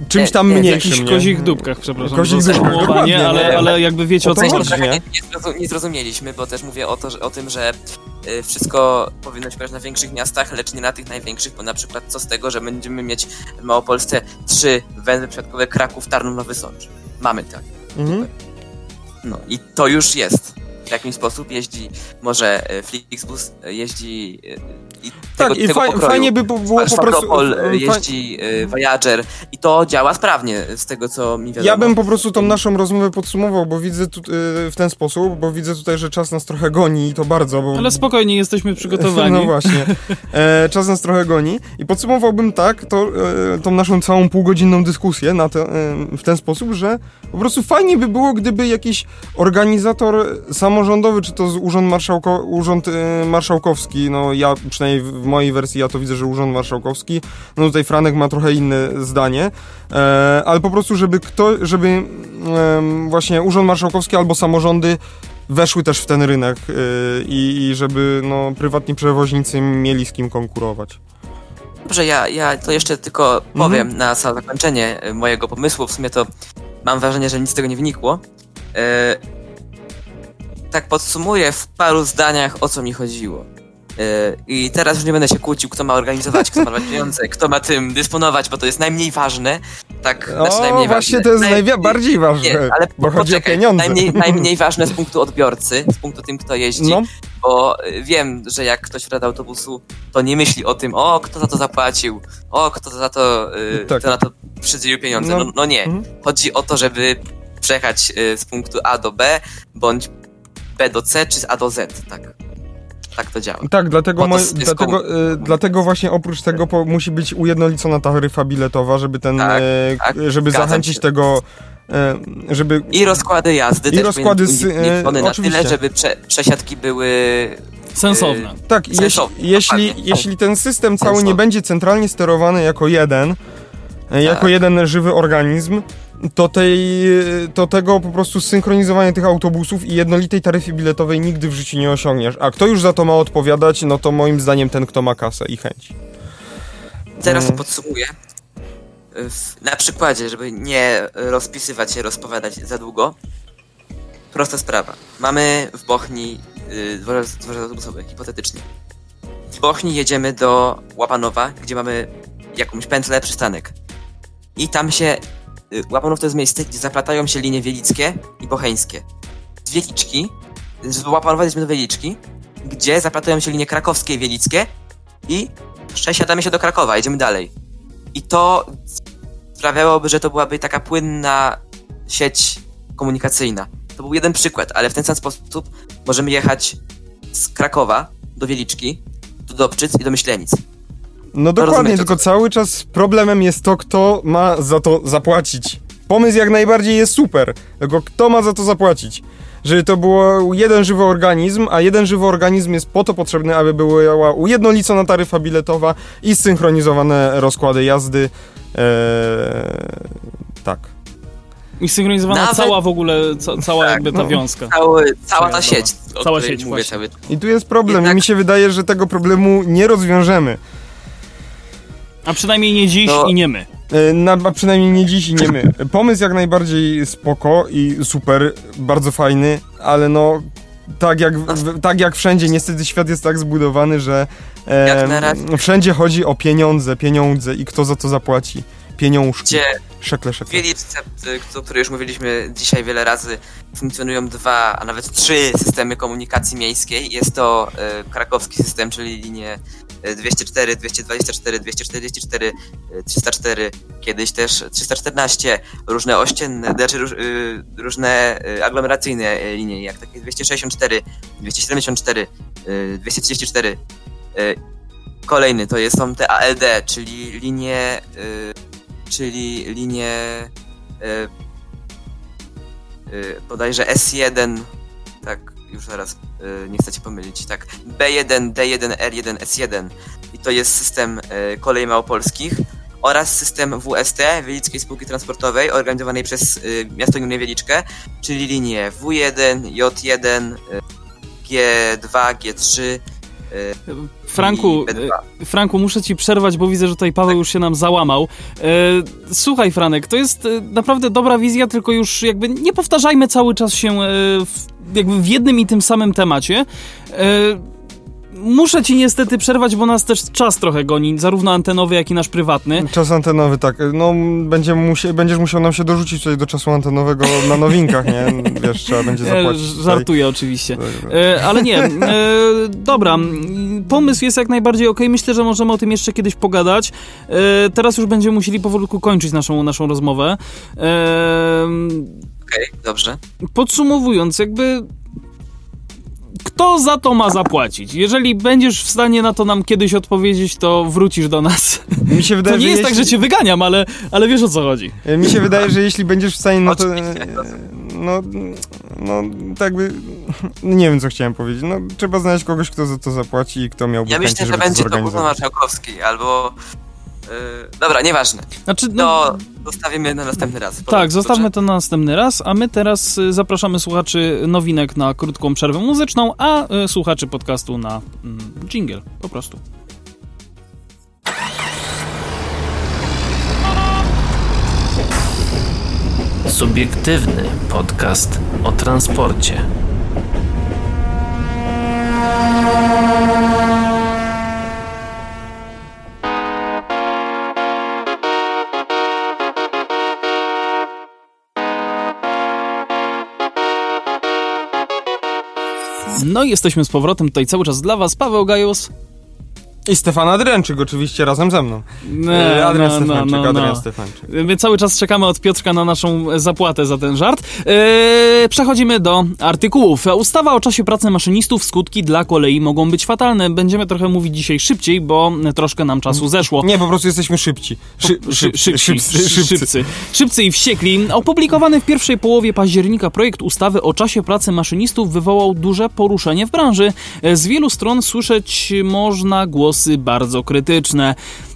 czymś tam Nie, nie, W mniejszym, jakichś nie? kozich dupkach, przepraszam. Kozich dupkach, dokładnie, ale, nie? ale jakby wiecie o co chodzi, nie? nie, nie, zrozu- nie zrozumieliśmy, bo też mówię o, to, że, o tym, że y, wszystko powinno się opierać na większych miastach, lecz nie na tych największych, bo na przykład co z tego, że będziemy mieć w Małopolsce trzy węzły przesiadkowe Kraków, Tarnów, Nowy Sącz. Mamy tak. Mhm. No i to już jest. W jakiś sposób jeździ, może e, Flixbus e, jeździ e, i Tak, tego, i tego faj, pokroju. fajnie by było po prostu... E, jeździ e, Voyager i to działa sprawnie z tego co mi wiadomo. Ja bym po prostu tą naszą rozmowę podsumował, bo widzę tu, y, w ten sposób, bo widzę tutaj, że czas nas trochę goni i to bardzo, bo... Ale spokojnie, jesteśmy przygotowani. No właśnie. E, czas nas trochę goni. I podsumowałbym tak to, e, tą naszą całą półgodzinną dyskusję na te, e, w ten sposób, że po prostu fajnie by było, gdyby jakiś organizator samorządowy, czy to z Urząd, Marszałko, Urząd e, Marszałkowski, no ja przynajmniej w w mojej wersji ja to widzę, że Urząd Marszałkowski, no tutaj Franek ma trochę inne zdanie, e, ale po prostu, żeby kto, żeby em, właśnie Urząd Marszałkowski albo samorządy weszły też w ten rynek yy, i, i żeby no, prywatni przewoźnicy mieli z kim konkurować. Dobrze, ja, ja to jeszcze tylko powiem na samo zakończenie e, mojego pomysłu. W sumie to mam wrażenie, że nic z tego nie wynikło. E, tak podsumuję w paru zdaniach, o co mi chodziło. E, I teraz już nie będę się kłócił, kto ma organizować, kto ma pieniądze, kto ma tym dysponować, bo to jest najmniej ważne. Tak, znaczy O, najmniej właśnie ważne. to jest Naj- najwi- bardziej ważne, Nie, ale bo chodzi o poczekaj, pieniądze. Najmniej, najmniej ważne z punktu odbiorcy, z punktu tym, kto jeździ, No, bo y, wiem, że jak ktoś wsiada do autobusu, to nie myśli o tym, o, kto za to zapłacił, o, kto za to, y, Tak. kto na to przydzielił pieniądze. No. No, no nie. Mhm. Chodzi o to, żeby przejechać y, z punktu A do B, bądź B do C, czy z A do Z, tak. Tak to działa. tak, dlatego, moi, dlatego, y, dlatego właśnie oprócz tego po, musi być ujednolicona taryfa biletowa, żeby ten, Tak, e, tak, żeby zachęcić się. tego, e, żeby I rozkłady jazdy I też rozkłady e, uniknione na oczywiście. tyle, żeby prze, przesiadki były Sensowne. Tak, jeśli, Sensownie, jeśli, jeśli ten system cały nie Sensownie. będzie centralnie sterowany jako jeden, jako Tak. jeden żywy organizm, to, tej, to tego po prostu synchronizowania tych autobusów i jednolitej taryfy biletowej nigdy w życiu nie osiągniesz. A kto już za to ma odpowiadać, no to moim zdaniem ten, kto ma kasę i chęć. Teraz to Mm. podsumuję. W, na przykładzie, żeby nie rozpisywać się, rozpowiadać za długo. Prosta sprawa. Mamy w Bochni y, dworzec, dworzec autobusowy, hipotetycznie. Z Bochni jedziemy do Łapanowa, gdzie mamy jakąś pętlę, przystanek. I tam się... Y, Łapanów to jest miejsce, gdzie zaplatają się linie wielickie i bocheńskie. Z Wieliczki, z Łapanowa jedziemy do Wieliczki, gdzie zaplatają się linie krakowskie i wielickie i przesiadamy się do Krakowa, jedziemy dalej. I to sprawiałoby, że to byłaby taka płynna sieć komunikacyjna. To był jeden przykład, ale w ten sam sposób możemy jechać z Krakowa do Wieliczki, do Dobczyc i do Myślenic. No dokładnie, rozumiecie, tylko cały czas problemem jest to, kto ma za to zapłacić. Pomysł jak najbardziej jest super, tylko kto ma za to zapłacić? Żeby to było jeden żywy organizm, a jeden żywy organizm jest po to potrzebny, aby była ujednolicona taryfa biletowa i synchronizowane rozkłady jazdy. Eee, tak. I synchronizowana Nawet- cała w ogóle, ca, cała Tak, jakby ta no. wiąska. Cały, cała ta sieć, Cała sieć, mówię właśnie. cały I tu jest problem Jednak- i mi się wydaje, że tego problemu nie rozwiążemy. A przynajmniej nie dziś No. i nie my. E, Na, a przynajmniej nie dziś i nie my. Pomysł jak najbardziej spoko i super, bardzo fajny, ale no tak jak, w, tak jak wszędzie, niestety świat jest tak zbudowany, że e, Jak na razie. wszędzie chodzi o pieniądze, pieniądze i kto za to zapłaci. Pieniążki. Gdzie Szekle, w szekle. Wieliczce, y, o której już mówiliśmy dzisiaj wiele razy, funkcjonują dwa, a nawet trzy systemy komunikacji miejskiej. Jest to y, krakowski system, czyli linie y, 204, 224, 244, y, 304, kiedyś też 314, różne ościenne, znaczy róż, y, różne y, aglomeracyjne linie, jak takie 264, 274, y, 234. y, Kolejny to jest, są te ALD, czyli linie, czyli linie y, y, bodajże S1, tak, już zaraz y, nie chcecie pomylić, tak, B1, D1, R1, S1 i to jest system y, kolei małopolskich oraz system WST, Wielickiej Spółki Transportowej, organizowanej przez y, miasto gminę Wieliczkę, czyli linie W1, J1, y, G2, G3 y, Franku, i B2. e, Franku, muszę ci przerwać, bo widzę, że tutaj Paweł już się nam załamał. E, słuchaj, Franek, to jest e, naprawdę dobra wizja, tylko już jakby nie powtarzajmy cały czas się w, jakby w jednym i tym samym temacie. Muszę ci niestety przerwać, bo nas też czas trochę goni, zarówno antenowy, jak i nasz prywatny. Czas antenowy, tak. No, będzie musie, będziesz musiał nam się dorzucić tutaj do czasu antenowego na nowinkach, nie? Wiesz, trzeba będzie E, zapłacić. tutaj. żartuję oczywiście. E, ale nie, e, dobra, pomysł jest jak najbardziej okej, myślę, że możemy o tym jeszcze kiedyś pogadać. E, teraz już będziemy musieli powolutku kończyć naszą, naszą rozmowę. E, Okej, dobrze. podsumowując, jakby kto za to ma zapłacić? Jeżeli będziesz w stanie na to nam kiedyś odpowiedzieć, to wrócisz do nas. Mi się wydaje, To nie jest tak, że jeśli- cię wyganiam, ale, ale wiesz o co chodzi. Mi się wydaje, że jeśli będziesz w stanie na to... No, no, tak jakby... Nie wiem, co chciałem powiedzieć. No, trzeba znaleźć kogoś, kto za to zapłaci i kto miałby Ja chęci, myślę, że żeby to będzie to Bruno. Marszałkowski albo... Yy, dobra, nieważne. Znaczy, no, To zostawimy na następny raz. Tak, zostawmy to na następny raz, a my teraz y, zapraszamy słuchaczy nowinek na krótką przerwę muzyczną, a y, słuchaczy podcastu na mm, jingle, po prostu. Subiektywny podcast o transporcie. No i jesteśmy z powrotem tutaj cały czas dla was, Paweł Gajus. I Stefan Adrianczyk oczywiście razem ze mną. No, E, Adrian no, Stefańczyk, no, no, Adrian no. Stefańczyk. My cały czas czekamy od Piotrka na naszą zapłatę za ten żart. Eee, przechodzimy do artykułów. Ustawa o czasie pracy maszynistów, skutki dla kolei mogą być fatalne. Będziemy trochę mówić dzisiaj szybciej, bo troszkę nam czasu zeszło. Nie, po prostu jesteśmy szybci. Szy, Szy, szybci, szybcy, szybcy, i wściekli. Opublikowany w pierwszej połowie października projekt ustawy o czasie pracy maszynistów wywołał duże poruszenie w branży. Z wielu stron słyszeć można głosy bardzo krytyczne.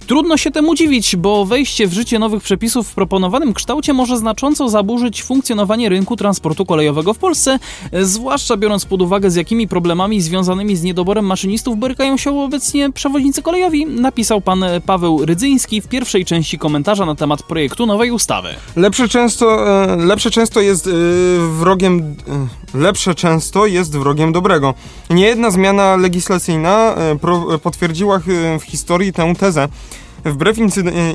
Trudno się temu dziwić, bo wejście w życie nowych przepisów w proponowanym kształcie może znacząco zaburzyć funkcjonowanie rynku transportu kolejowego w Polsce, zwłaszcza biorąc pod uwagę z jakimi problemami związanymi z niedoborem maszynistów borykają się obecnie przewoźnicy kolejowi, napisał pan Paweł Rydzyński w pierwszej części komentarza na temat projektu nowej ustawy. Lepsze często, e, lepsze często jest e, wrogiem, e, lepsze często jest wrogiem dobrego. Niejedna zmiana legislacyjna potwierdziła w historii tę tezę. Wbrew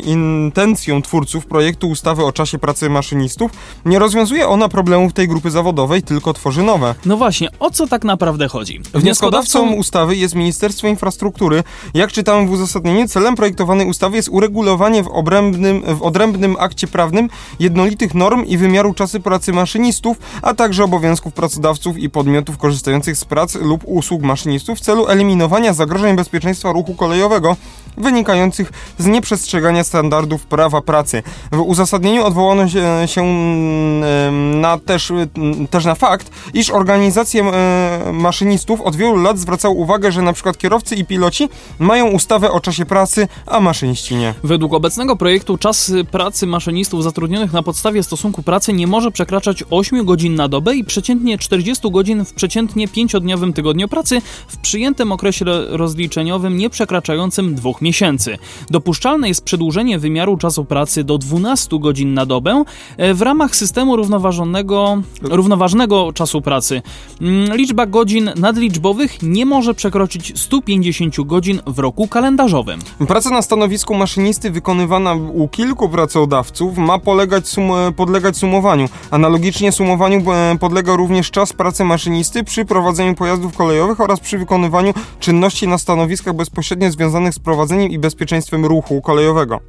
intencjom twórców projektu ustawy o czasie pracy maszynistów, nie rozwiązuje ona problemów tej grupy zawodowej, tylko tworzy nowe. No właśnie, o co tak naprawdę chodzi? Wnioskodawcą ustawy jest Ministerstwo Infrastruktury. Jak czytałem w uzasadnieniu, celem projektowanej ustawy jest uregulowanie w, obrębnym, w odrębnym akcie prawnym jednolitych norm i wymiaru czasu pracy maszynistów, a także obowiązków pracodawców i podmiotów korzystających z prac lub usług maszynistów w celu eliminowania zagrożeń bezpieczeństwa ruchu kolejowego wynikających z nieprzestrzegania standardów prawa pracy. W uzasadnieniu odwołano się, mm, na też, mm, też na fakt, iż organizacje e, maszynistów od wielu lat zwracały uwagę, że przykład kierowcy i piloci mają ustawę o czasie pracy, a maszyniści nie. Według obecnego projektu czas pracy maszynistów zatrudnionych na podstawie stosunku pracy nie może przekraczać 8 godzin na dobę i przeciętnie 40 godzin w przeciętnie 5-dniowym tygodniu pracy w przyjętym okresie rozliczeniowym nie przekraczającym dwóch miesięcy. Do dopuszczalne jest przedłużenie wymiaru czasu pracy do 12 godzin na dobę e, w ramach systemu równoważonego, równoważnego czasu pracy. Mm, Liczba godzin nadliczbowych nie może przekroczyć 150 godzin w roku kalendarzowym. Praca na stanowisku maszynisty wykonywana u kilku pracodawców ma polegać sum podlegać sumowaniu. Analogicznie sumowaniu e, podlega również czas pracy maszynisty przy prowadzeniu pojazdów kolejowych oraz przy wykonywaniu czynności na stanowiskach bezpośrednio związanych z prowadzeniem i bezpieczeństwem ruchu kolejowego.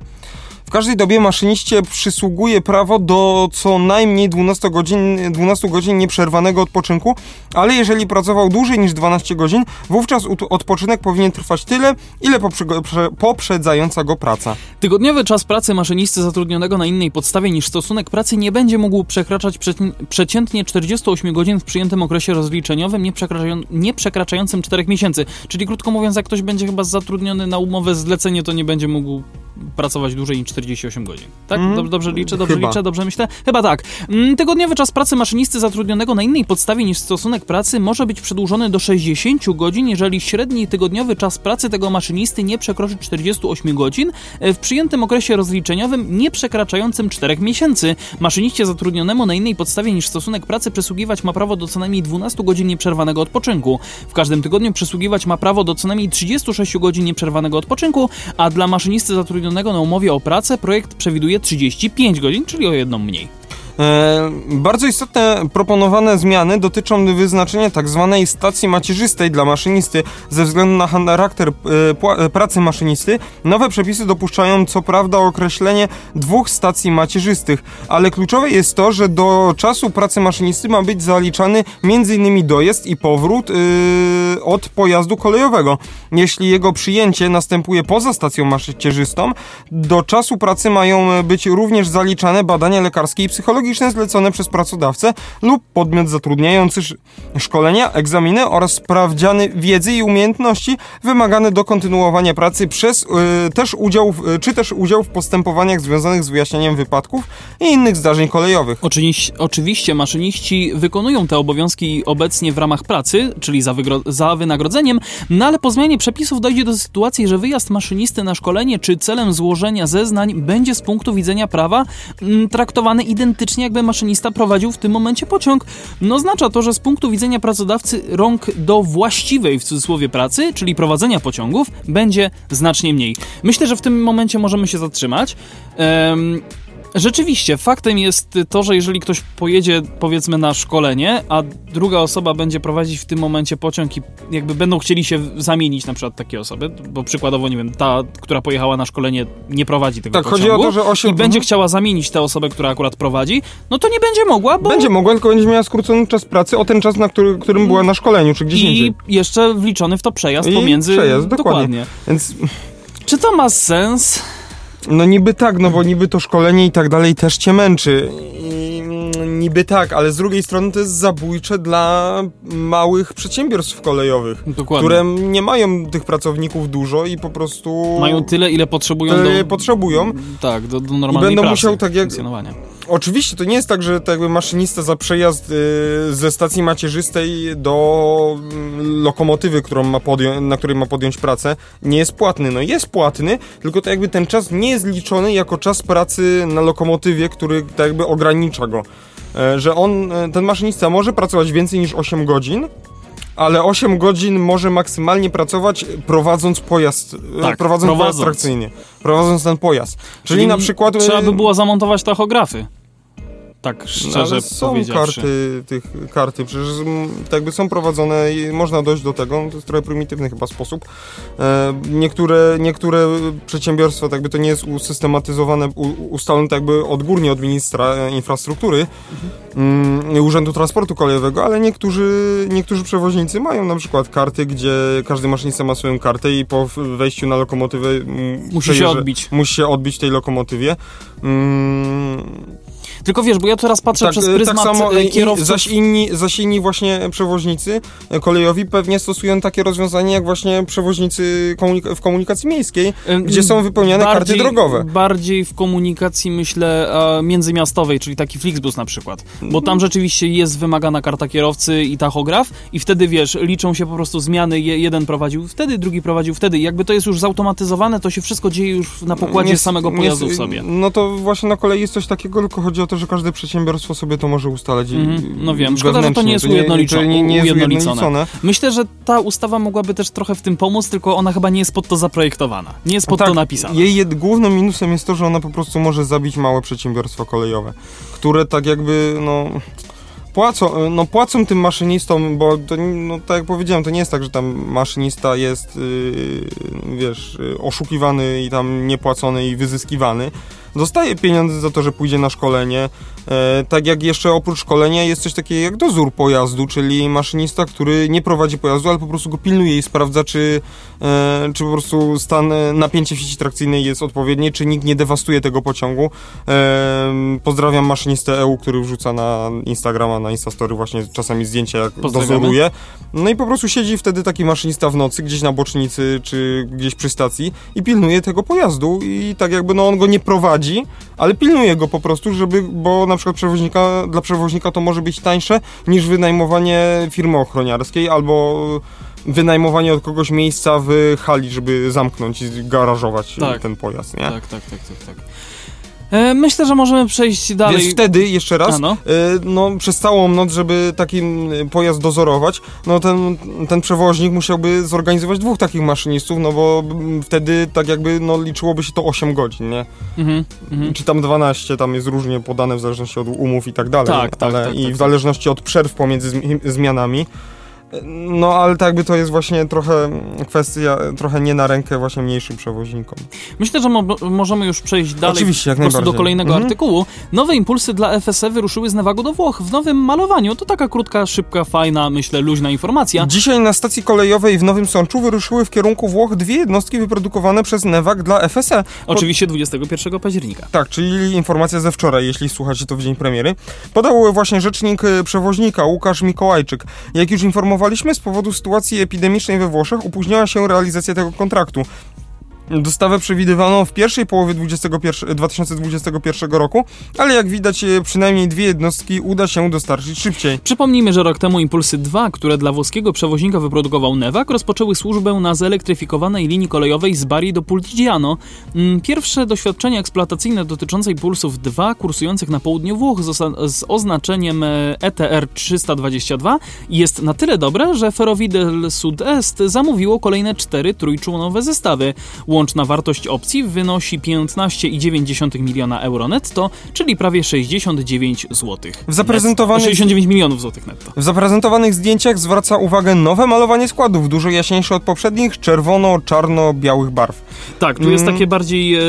W każdej dobie maszyniście przysługuje prawo do co najmniej 12 godzin, 12 godzin nieprzerwanego odpoczynku, ale jeżeli pracował dłużej niż 12 godzin, wówczas odpoczynek powinien trwać tyle, ile poprzedzająca go praca. Tygodniowy czas pracy maszynisty zatrudnionego na innej podstawie niż stosunek pracy nie będzie mógł przekraczać przeciętnie 48 godzin w przyjętym okresie rozliczeniowym, nie, przekraczają, nie przekraczającym 4 miesięcy. Czyli krótko mówiąc, jak ktoś będzie chyba zatrudniony na umowę zlecenie, to nie będzie mógł pracować dłużej niż 48 godzin. Tak? Mm, dobrze liczę, dobrze chyba. liczę, dobrze myślę? Chyba tak. Mm, tygodniowy czas pracy maszynisty zatrudnionego na innej podstawie niż stosunek pracy może być przedłużony do 60 godzin, jeżeli średni tygodniowy czas pracy tego maszynisty nie przekroczy 48 godzin e, w przyjętym okresie rozliczeniowym nie przekraczającym 4 miesięcy. Maszyniście zatrudnionemu na innej podstawie niż stosunek pracy przysługiwać ma prawo do co najmniej 12 godzin nieprzerwanego odpoczynku. W każdym tygodniu przysługiwać ma prawo do co najmniej 36 godzin nieprzerwanego odpoczynku, a dla maszynisty zatrudnionego na umowie o pracę projekt przewiduje 35 godzin, czyli o jedną mniej. E, bardzo istotne proponowane zmiany dotyczą wyznaczenia tzw. Tak stacji macierzystej dla maszynisty ze względu na charakter e, e, pracy maszynisty. Nowe przepisy dopuszczają co prawda określenie dwóch stacji macierzystych, ale kluczowe jest to, że do czasu pracy maszynisty ma być zaliczany m.in. dojazd i powrót yy, od pojazdu kolejowego. Jeśli jego przyjęcie następuje poza stacją macierzystą, do czasu pracy mają być również zaliczane badania lekarskie i psychologiczne pedagogiczne zlecone przez pracodawcę lub podmiot zatrudniający szkolenia, egzaminy oraz sprawdziany wiedzy i umiejętności wymagane do kontynuowania pracy przez y, też udział w, y, czy też udział w postępowaniach związanych z wyjaśnianiem wypadków i innych zdarzeń kolejowych. Oczywiście, oczywiście maszyniści wykonują te obowiązki obecnie w ramach pracy, czyli za, za wynagrodzeniem, no ale po zmianie przepisów dojdzie do sytuacji, że wyjazd maszynisty na szkolenie czy celem złożenia zeznań będzie z punktu widzenia prawa m, traktowany identycznie faktycznie jakby maszynista prowadził w tym momencie pociąg. No oznacza to, że z punktu widzenia pracodawcy rąk do właściwej w cudzysłowie pracy, czyli prowadzenia pociągów, będzie znacznie mniej. Myślę, że w tym momencie możemy się zatrzymać. Um, Rzeczywiście, faktem jest to, że jeżeli ktoś pojedzie powiedzmy na szkolenie, a druga osoba będzie prowadzić w tym momencie pociąg i jakby będą chcieli się zamienić na przykład takie osoby, bo przykładowo, nie wiem, ta, która pojechała na szkolenie nie prowadzi tego tak, pociągu chodzi o to, że 8... i będzie chciała zamienić tę osobę, która akurat prowadzi, no to nie będzie mogła, bo... Będzie mogła, tylko będzie miała skrócony czas pracy o ten czas, na który, którym była na szkoleniu, czy gdzieś I indziej. I jeszcze wliczony w to przejazd I pomiędzy... przejazd, dokładnie. dokładnie. Więc... Czy to ma sens? No niby tak, no bo niby to szkolenie i tak dalej też cię męczy. I niby tak, ale z drugiej strony to jest zabójcze dla małych przedsiębiorstw kolejowych, Dokładnie. które nie mają tych pracowników dużo i po prostu... Mają tyle, ile potrzebują tyle do... potrzebują. Tak, do, do normalnej I będą pracy, musiał tak jak Oczywiście to nie jest tak, że tak jakby maszynista za przejazd y, ze stacji macierzystej do y, lokomotywy, którą ma na której ma podjąć pracę, nie jest płatny. No jest płatny, tylko tak jakby ten czas nie jest liczony jako czas pracy na lokomotywie, który tak jakby ogranicza go. Y, że on, e, ten maszynista może pracować więcej niż 8 godzin, ale 8 godzin może maksymalnie pracować prowadząc pojazd, e, tak, prowadząc, prowadząc pojazd trakcyjny, prowadząc ten pojazd. Czyli, Czyli na przykład... Trzeba by było zamontować tachografy tak no, szczerze no, są karty, tych karty, przecież tak jakby są prowadzone i można dojść do tego, no to jest trochę prymitywny chyba sposób. E, niektóre, niektóre przedsiębiorstwa, tak jakby to nie jest usystematyzowane, u, ustalone tak jakby odgórnie od ministra infrastruktury, mhm. mm, Urzędu Transportu Kolejowego, ale niektórzy, niektórzy przewoźnicy mają na przykład karty, gdzie każdy maszynista ma swoją kartę i po wejściu na lokomotywę musi się odbić. Musi się odbić tej lokomotywie. Mm, Tylko wiesz, bo ja teraz patrzę przez pryzmat tak samo e, i- kierowców. zaś, inni, zaś inni właśnie przewoźnicy e, kolejowi pewnie stosują takie rozwiązanie jak właśnie przewoźnicy komunika- w komunikacji miejskiej, gdzie są wypełniane karty drogowe. Bardziej w komunikacji, myślę, e, międzymiastowej, czyli taki Flixbus na przykład. Bo tam rzeczywiście jest wymagana karta kierowcy i tachograf i wtedy, wiesz, liczą się po prostu zmiany. Je, jeden prowadził wtedy, drugi prowadził wtedy. Jakby to jest już zautomatyzowane, to się wszystko dzieje już na pokładzie Nie- samego nie- pojazdu w sobie. No to właśnie na kolei jest coś takiego, tylko chodzi o to, że każde przedsiębiorstwo sobie to może ustalać. i- Mhm, no wiem. Szkoda, że to nie jest to nie, ujednolicone- to nie, nie jest ujednolicone. ujednolicone. Myślę, że ta ustawa mogłaby też trochę w tym pomóc, tylko ona chyba nie jest pod to zaprojektowana. Nie jest pod Tak, to napisana. Jej głównym minusem jest to, że ona po prostu może zabić małe przedsiębiorstwa kolejowe, które tak jakby, no... Płacą, no płacą tym maszynistom, bo to, no, tak jak powiedziałem, to nie jest tak, że tam maszynista jest, yy, wiesz, yy, oszukiwany i tam niepłacony i wyzyskiwany. Dostaje pieniądze za to, że pójdzie na szkolenie. E, tak jak jeszcze oprócz szkolenia jest coś takiego jak dozór pojazdu, czyli maszynista, który nie prowadzi pojazdu, ale po prostu go pilnuje i sprawdza, czy, e, czy po prostu stan e, napięcie w sieci trakcyjnej jest odpowiednie, czy nikt nie dewastuje tego pociągu. Pozdrawiam maszynistę EU, który wrzuca na Instagrama, na Instastory właśnie czasami zdjęcia, jak dozoruje. No i po prostu siedzi wtedy taki maszynista w nocy, gdzieś na bocznicy, czy gdzieś przy stacji i pilnuje tego pojazdu i tak jakby no on go nie prowadzi, ale pilnuje go po prostu, żeby, bo na przykład przewoźnika, dla przewoźnika to może być tańsze niż wynajmowanie firmy ochroniarskiej albo wynajmowanie od kogoś miejsca w hali, żeby zamknąć i garażować Tak. ten pojazd, nie? Tak, tak, tak, tak, tak. E, myślę, że możemy przejść dalej. Więc wtedy, jeszcze raz, A, no. y, no, przez całą noc, żeby taki y, pojazd dozorować, no ten, ten przewoźnik musiałby zorganizować dwóch takich maszynistów, no bo mm, wtedy tak jakby no, liczyłoby się to 8 godzin, nie? Mhm, mhm. Czy tam 12, tam jest różnie podane w zależności od umów i tak dalej. Tak, tak, ale tak, I tak, w tak. zależności od przerw pomiędzy zmi- zmianami. No ale tak jakby to jest właśnie trochę kwestia, trochę nie na rękę właśnie mniejszym przewoźnikom. Myślę, że mo możemy już przejść dalej Oczywiście, jak po prostu do kolejnego Mhm. artykułu. Nowe impulsy dla FSE wyruszyły z Nevago do Włoch w nowym malowaniu. To taka krótka, szybka, fajna, myślę, luźna informacja. Dzisiaj na stacji kolejowej w Nowym Sączu wyruszyły w kierunku Włoch dwie jednostki wyprodukowane przez Newag dla FSE. Oczywiście 21 października. Tak, czyli informacja ze wczoraj, jeśli słuchacie to w dzień premiery. Podał właśnie rzecznik e, przewoźnika Łukasz Mikołajczyk. Jak już z powodu sytuacji epidemicznej we Włoszech opóźniała się realizacja tego kontraktu. Dostawę przewidywano w pierwszej połowie 21, 2021 roku, ale jak widać e, przynajmniej dwie jednostki uda się dostarczyć szybciej. Przypomnijmy, że rok temu Impulsy 2, które dla włoskiego przewoźnika wyprodukował Nevak, rozpoczęły służbę na zelektryfikowanej linii kolejowej z Bari do Pultigiano. Mm, Pierwsze doświadczenia eksploatacyjne dotyczące Impulsów 2 kursujących na południu Włoch z, oznaczeniem e, ETR 322 jest na tyle dobre, że Ferrovidel Sud-Est zamówiło kolejne cztery trójczłonowe zestawy. Łączna wartość opcji wynosi 15,9 miliona euro netto, czyli prawie 69 zł. W zaprezentowanych- 69 milionów złotych netto. W zaprezentowanych zdjęciach zwraca uwagę nowe malowanie składów, dużo jaśniejsze od poprzednich, czerwono-czarno-białych barw. Tak, tu jest Mm. takie bardziej e,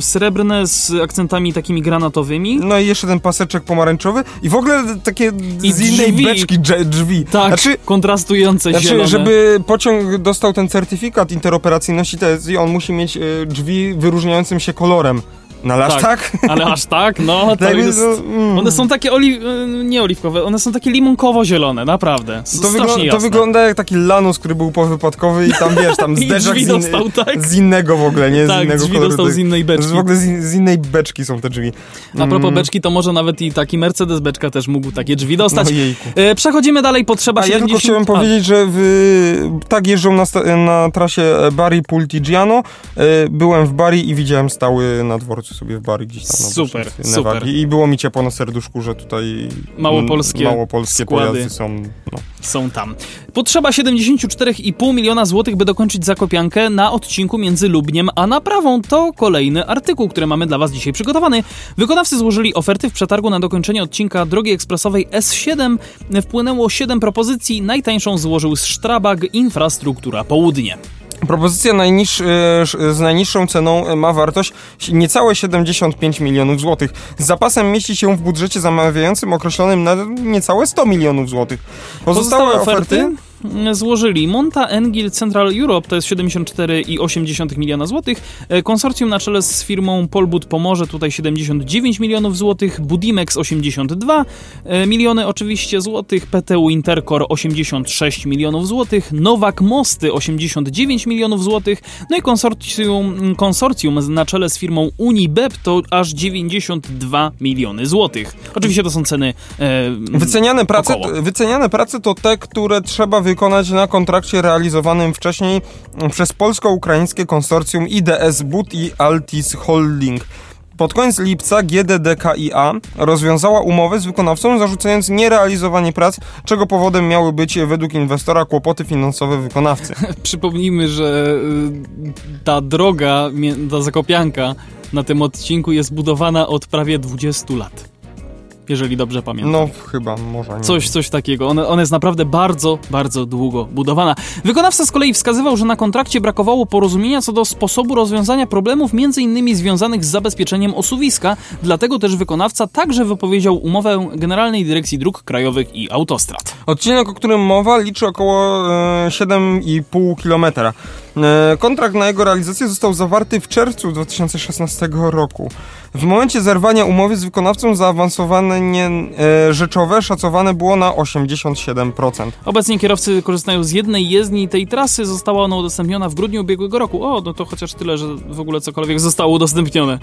srebrne z akcentami takimi granatowymi. No i jeszcze ten paseczek pomarańczowy i w ogóle takie I z innej drzwi. beczki drzwi. Tak, Znaczy, kontrastujące znaczy, zielone. żeby pociąg dostał ten certyfikat interoperacyjności TSI, on musi mieć e, drzwi wyróżniającym się kolorem. No ale aż tak? Ale aż tak, no to Tak, jest... no, mm. One są takie oli... e, nie oliwkowe, one są takie limonkowo-zielone, naprawdę. S- To, wygl- to wygląda jak taki lanus, który był powypadkowy i tam wiesz, tam I zderzak drzwi z, in- dostał, tak? z innego w ogóle, nie? Z Tak, innego drzwi koloru. dostał z innej beczki. W ogóle z, z innej beczki są te drzwi. A propos Mm. beczki, to może nawet i taki Mercedes beczka też mógł takie drzwi dostać. No. E, Przechodzimy dalej, potrzeba A ja 70... tylko chciałem A, powiedzieć, że w, tak jeżdżą na, na trasie Bari Pultigiano. E, Byłem w Bari i widziałem stały na dworcu sobie w Bari gdzieś tam na Super, super. Nevagi. I było mi ciepło na serduszku, że tutaj Małopolskie małopolskie pojazdy są. No. są tam. Potrzeba 74,5 miliona złotych, by dokończyć zakopiankę na odcinku między Lubniem a Naprawą. To kolejny artykuł, który mamy dla Was dzisiaj przygotowany. Wykonawcy złożyli oferty w przetargu na dokończenie odcinka drogi ekspresowej S7. Wpłynęło 7 propozycji. Najtańszą złożył Strabag Infrastruktura Południe. Propozycja najniż, e, sz- z najniższą ceną e, ma wartość niecałe 75 milionów złotych. Z zapasem mieści się w budżecie zamawiającym określonym na niecałe 100 milionów złotych. Pozostałe, oferty złożyli. Monta Engil Central Europe, to jest 74,8 miliona złotych, e, konsorcjum na czele z firmą Polbud Pomorze, tutaj 79 milionów złotych, Budimex 82 e, miliony oczywiście złotych, PTU Intercore 86 milionów złotych, Nowak Mosty 89 milionów złotych, no i konsorcjum, konsorcjum na czele z firmą Unibep to aż 92 miliony złotych. Oczywiście to są ceny e, Wyceniane prace, około. wyceniane prace to te, które trzeba wykonać na kontrakcie realizowanym wcześniej przez polsko-ukraińskie konsorcjum IDS But i Altis Holding. Pod koniec lipca GDDKiA rozwiązała umowę z wykonawcą, zarzucając nierealizowanie prac, czego powodem miały być według inwestora kłopoty finansowe wykonawcy. Przypomnijmy, że y, ta droga, ta zakopianka na tym odcinku jest budowana od prawie 20 lat. Jeżeli dobrze pamiętam. No chyba, może nie. Coś, coś takiego. Ona, ona jest naprawdę bardzo, bardzo długo budowana. Wykonawca z kolei wskazywał, że na kontrakcie brakowało porozumienia co do sposobu rozwiązania problemów, między innymi związanych z zabezpieczeniem osuwiska, dlatego też wykonawca także wypowiedział umowę Generalnej Dyrekcji Dróg Krajowych i Autostrad. Odcinek, o którym mowa, liczy około e, 7,5 km. E, kontrakt na jego realizację został zawarty w czerwcu 2016 roku. W momencie zerwania umowy z wykonawcą zaawansowanie e, rzeczowe szacowane było na 87%. Obecnie kierowcy korzystają z jednej jezdni tej trasy, została ona udostępniona w grudniu ubiegłego roku. O, no to chociaż tyle, że w ogóle cokolwiek zostało udostępnione.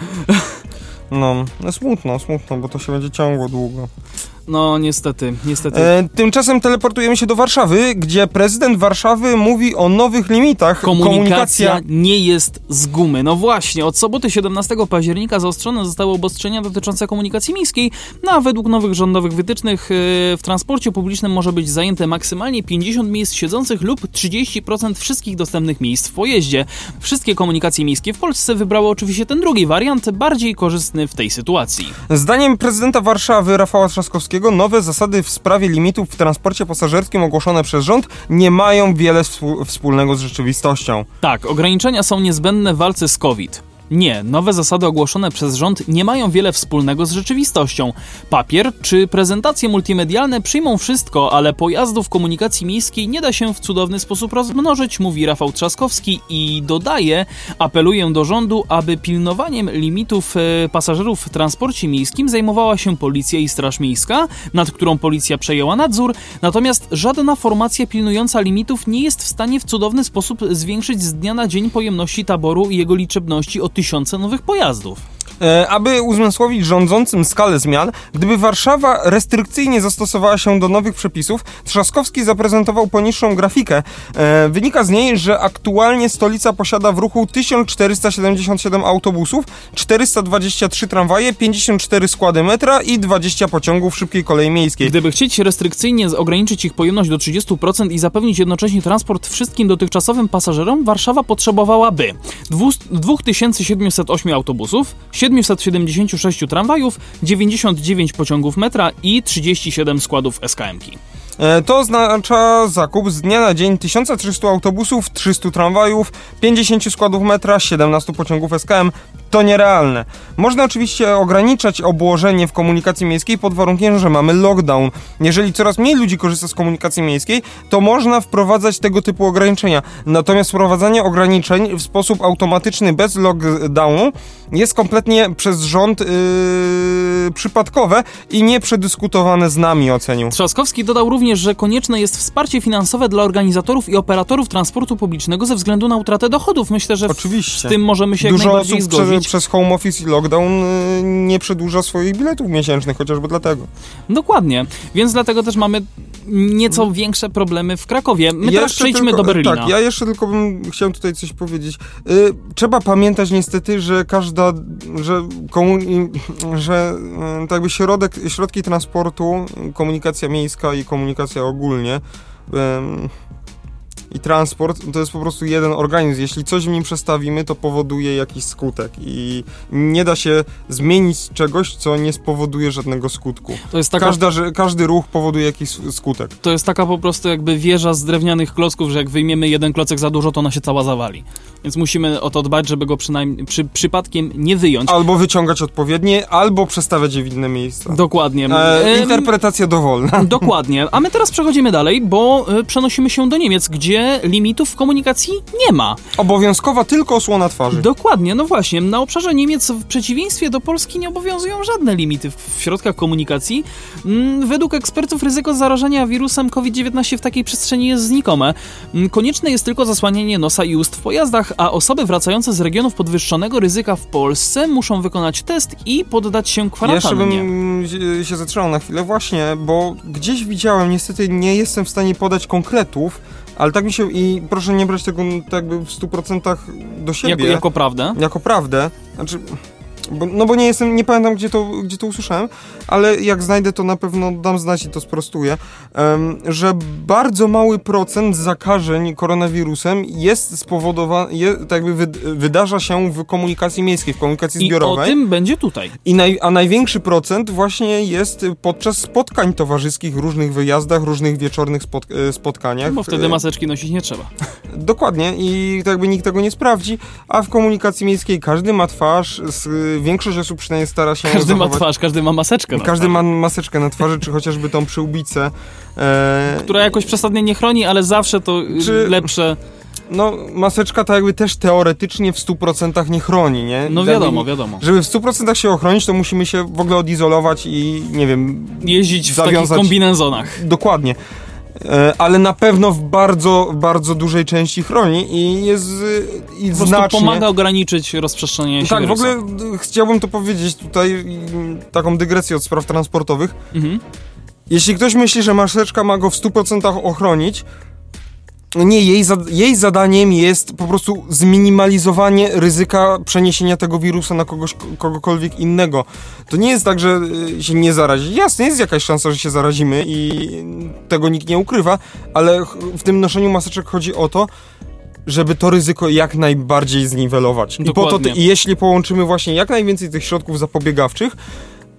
No, no smutno, smutno, bo to się będzie ciągło długo. No niestety, niestety. E, tymczasem teleportujemy się do Warszawy, gdzie prezydent Warszawy mówi o nowych limitach. Komunikacja nie jest z gumy. No właśnie, od soboty 17 października zaostrzone zostały obostrzenia dotyczące komunikacji miejskiej, no a według nowych rządowych wytycznych e, w transporcie publicznym może być zajęte maksymalnie 50 miejsc siedzących lub 30% wszystkich dostępnych miejsc w pojeździe. Wszystkie komunikacje miejskie w Polsce wybrały oczywiście ten drugi wariant, bardziej korzystny w tej sytuacji. Zdaniem prezydenta Warszawy Rafała Trzaskowskiego nowe zasady w sprawie limitów w transporcie pasażerskim ogłoszone przez rząd nie mają wiele wspólnego z rzeczywistością. Tak, ograniczenia są niezbędne w walce z COVID. Nie, nowe zasady ogłoszone przez rząd nie mają wiele wspólnego z rzeczywistością. Papier czy prezentacje multimedialne przyjmą wszystko, ale pojazdów komunikacji miejskiej nie da się w cudowny sposób rozmnożyć, mówi Rafał Trzaskowski i dodaje, apeluję do rządu, aby pilnowaniem limitów e, pasażerów w transporcie miejskim zajmowała się policja i straż miejska, nad którą policja przejęła nadzór, natomiast żadna formacja pilnująca limitów nie jest w stanie w cudowny sposób zwiększyć z dnia na dzień pojemności taboru i jego liczebności o tysiące nowych pojazdów. E, aby uzmysłowić rządzącym skalę zmian, gdyby Warszawa restrykcyjnie zastosowała się do nowych przepisów, Trzaskowski zaprezentował poniższą grafikę. E, wynika z niej, że aktualnie stolica posiada w ruchu 1477 autobusów, 423 tramwaje, 54 składy metra i 20 pociągów szybkiej kolei miejskiej. Gdyby chcieć restrykcyjnie ograniczyć ich pojemność do 30% i zapewnić jednocześnie transport wszystkim dotychczasowym pasażerom, Warszawa potrzebowałaby 2708 autobusów, 776 tramwajów, 99 pociągów metra i 37 składów SKM-ki. E, To oznacza zakup z dnia na dzień 1300 autobusów, 300 tramwajów, 50 składów metra, 17 pociągów SKM. To nierealne. Można oczywiście ograniczać obłożenie w komunikacji miejskiej pod warunkiem, że mamy lockdown. Jeżeli coraz mniej ludzi korzysta z komunikacji miejskiej, to można wprowadzać tego typu ograniczenia. Natomiast wprowadzanie ograniczeń w sposób automatyczny bez lockdownu jest kompletnie przez rząd yy, przypadkowe i nieprzedyskutowane z nami, ocenił. Trzaskowski dodał również, że konieczne jest wsparcie finansowe dla organizatorów i operatorów transportu publicznego ze względu na utratę dochodów. Myślę, że w, Oczywiście. z tym możemy się jak Dużo najbardziej osób zgodzić. przez home office i lockdown y, nie przedłuża swoich biletów miesięcznych, chociażby dlatego. Dokładnie, więc dlatego też mamy nieco większe problemy w Krakowie. My teraz przejdźmy tylko, do Berlina. Tak, ja jeszcze tylko bym chciał tutaj coś powiedzieć. Y, trzeba pamiętać niestety, że każda, że, komu- że y, tak jakby środek, środki transportu, komunikacja miejska i komunikacja ogólnie ym, i transport to jest po prostu jeden organizm. Jeśli coś w nim przestawimy, to powoduje jakiś skutek i nie da się zmienić czegoś, co nie spowoduje żadnego skutku. To jest taka, Każda, każdy ruch powoduje jakiś skutek. to jest taka po prostu jakby wieża z drewnianych klocków, że jak wyjmiemy jeden klocek za dużo, to ona się cała zawali. Więc musimy o to dbać, żeby go przynajmniej przy, przypadkiem nie wyjąć. Albo wyciągać odpowiednie, albo przestawiać je w inne miejsca. Dokładnie. E, interpretacja dowolna. Dokładnie. A my teraz przechodzimy dalej, bo e, przenosimy się do Niemiec, gdzie limitów w komunikacji nie ma. Obowiązkowa tylko osłona twarzy. Dokładnie, no właśnie. Na obszarze Niemiec w przeciwieństwie do Polski nie obowiązują żadne limity w, środkach komunikacji. Mm, Według ekspertów ryzyko zarażenia wirusem COVID-19 w takiej przestrzeni jest znikome. Mm, Konieczne jest tylko zasłanianie nosa i ust w pojazdach, a osoby wracające z regionów podwyższonego ryzyka w Polsce muszą wykonać test i poddać się Ja Jeszcze kwarantannie. bym się- się zatrzymał na chwilę właśnie, bo gdzieś widziałem, niestety nie jestem w stanie podać konkretów, ale tak mi się i proszę nie brać tego tak jakby w 100% do siebie. Jako, jako prawdę. jako prawdę. Znaczy, bo, no bo nie jestem, nie pamiętam gdzie to, gdzie to usłyszałem, ale jak znajdę to na pewno dam znać i to sprostuję, em, że bardzo mały procent zakażeń koronawirusem jest spowodowany, je, tak jakby wyd, wydarza się w komunikacji miejskiej, w komunikacji I o zbiorowej. tym będzie tutaj. I naj, a największy procent właśnie jest podczas spotkań towarzyskich, różnych wyjazdach, różnych wieczornych spot, e, spotkaniach. Bo wtedy E, maseczki nosić nie trzeba. Dokładnie i tak jakby nikt tego nie sprawdzi, a w komunikacji miejskiej każdy ma twarz, s- większość osób przynajmniej stara się Każdy ma zachować... twarz, każdy ma maseczkę. Każdy ma maseczkę na twarzy, czy chociażby tą przyłbicę. E, która jakoś przesadnie nie chroni, ale zawsze to y, Czy- lepsze. No, maseczka tak jakby też teoretycznie w 100% nie chroni, nie? No wiadomo, wiadomo. Żeby w 100% się ochronić, to musimy się w ogóle odizolować i, nie wiem, Jeździć w takich kombinezonach. Dokładnie. E, Ale na pewno w bardzo, bardzo dużej części chroni i jest y, i Po znacznie... pomaga ograniczyć rozprzestrzenianie się Tak, w wirusa. ogóle y, chciałbym to powiedzieć tutaj, taką dygresję od spraw transportowych. Mhm. Jeśli ktoś myśli, że maseczka ma go w 100% ochronić, nie, jej, za, jej zadaniem jest po prostu zminimalizowanie ryzyka przeniesienia tego wirusa na kogoś, kogokolwiek innego. To nie jest tak, że y, się nie zarazi. Jasne, jest jakaś szansa, że się zarazimy i tego nikt nie ukrywa, ale w tym noszeniu maseczek chodzi o to, żeby to ryzyko jak najbardziej zniwelować. I, po to, Dokładnie. I jeśli połączymy właśnie jak najwięcej tych środków zapobiegawczych,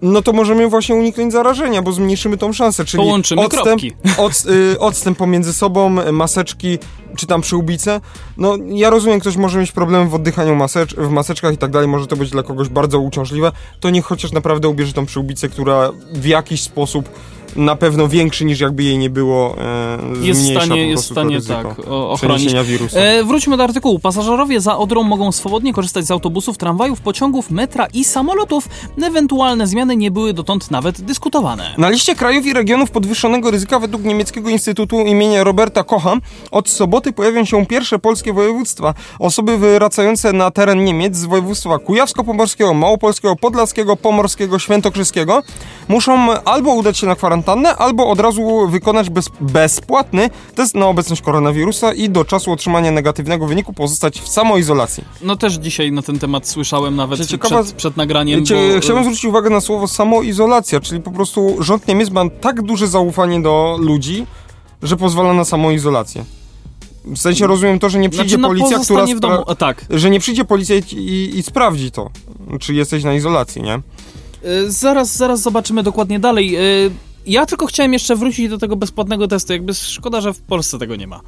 no to możemy właśnie uniknąć zarażenia, bo zmniejszymy tą szansę, czyli Połączymy odstęp, od, y, odstęp pomiędzy sobą, maseczki, czy tam przyłbice. No ja rozumiem, ktoś może mieć problemy w oddychaniu masecz, w maseczkach i tak dalej, może to być dla kogoś bardzo uciążliwe, to niech chociaż naprawdę ubierze tą przyłbicę, która w jakiś sposób na pewno większy niż jakby jej nie było e, Jest w stanie, jest stanie tak ochronić. wirusa. E, wróćmy do artykułu. Pasażerowie za Odrą mogą swobodnie korzystać z autobusów, tramwajów, pociągów, metra i samolotów. Ewentualne zmiany nie były dotąd nawet dyskutowane. Na liście krajów i regionów podwyższonego ryzyka według niemieckiego Instytutu imienia Roberta Kocha od soboty pojawią się pierwsze polskie województwa. Osoby wracające na teren Niemiec z województwa kujawsko-pomorskiego, małopolskiego, podlaskiego, pomorskiego, świętokrzyskiego muszą albo udać się na kwarantannę, albo od razu wykonać bez, bezpłatny test na obecność koronawirusa i do czasu otrzymania negatywnego wyniku pozostać w samoizolacji. No też dzisiaj na ten temat słyszałem nawet Cię ciekawa- przed, przed nagraniem. Bo, chciałbym zwrócić uwagę na słowo samoizolacja, czyli po prostu rząd Niemiec ma tak duże zaufanie do ludzi, że pozwala na samoizolację. W sensie rozumiem to, że nie przyjdzie znaczy, na policja, która w domu. A, tak. że nie przyjdzie policja i, i, sprawdzi to, czy jesteś na izolacji, nie? E, Zaraz, zaraz zobaczymy dokładnie dalej. E, Ja tylko chciałem jeszcze wrócić do tego bezpłatnego testu. Jakby szkoda, że w Polsce tego nie ma.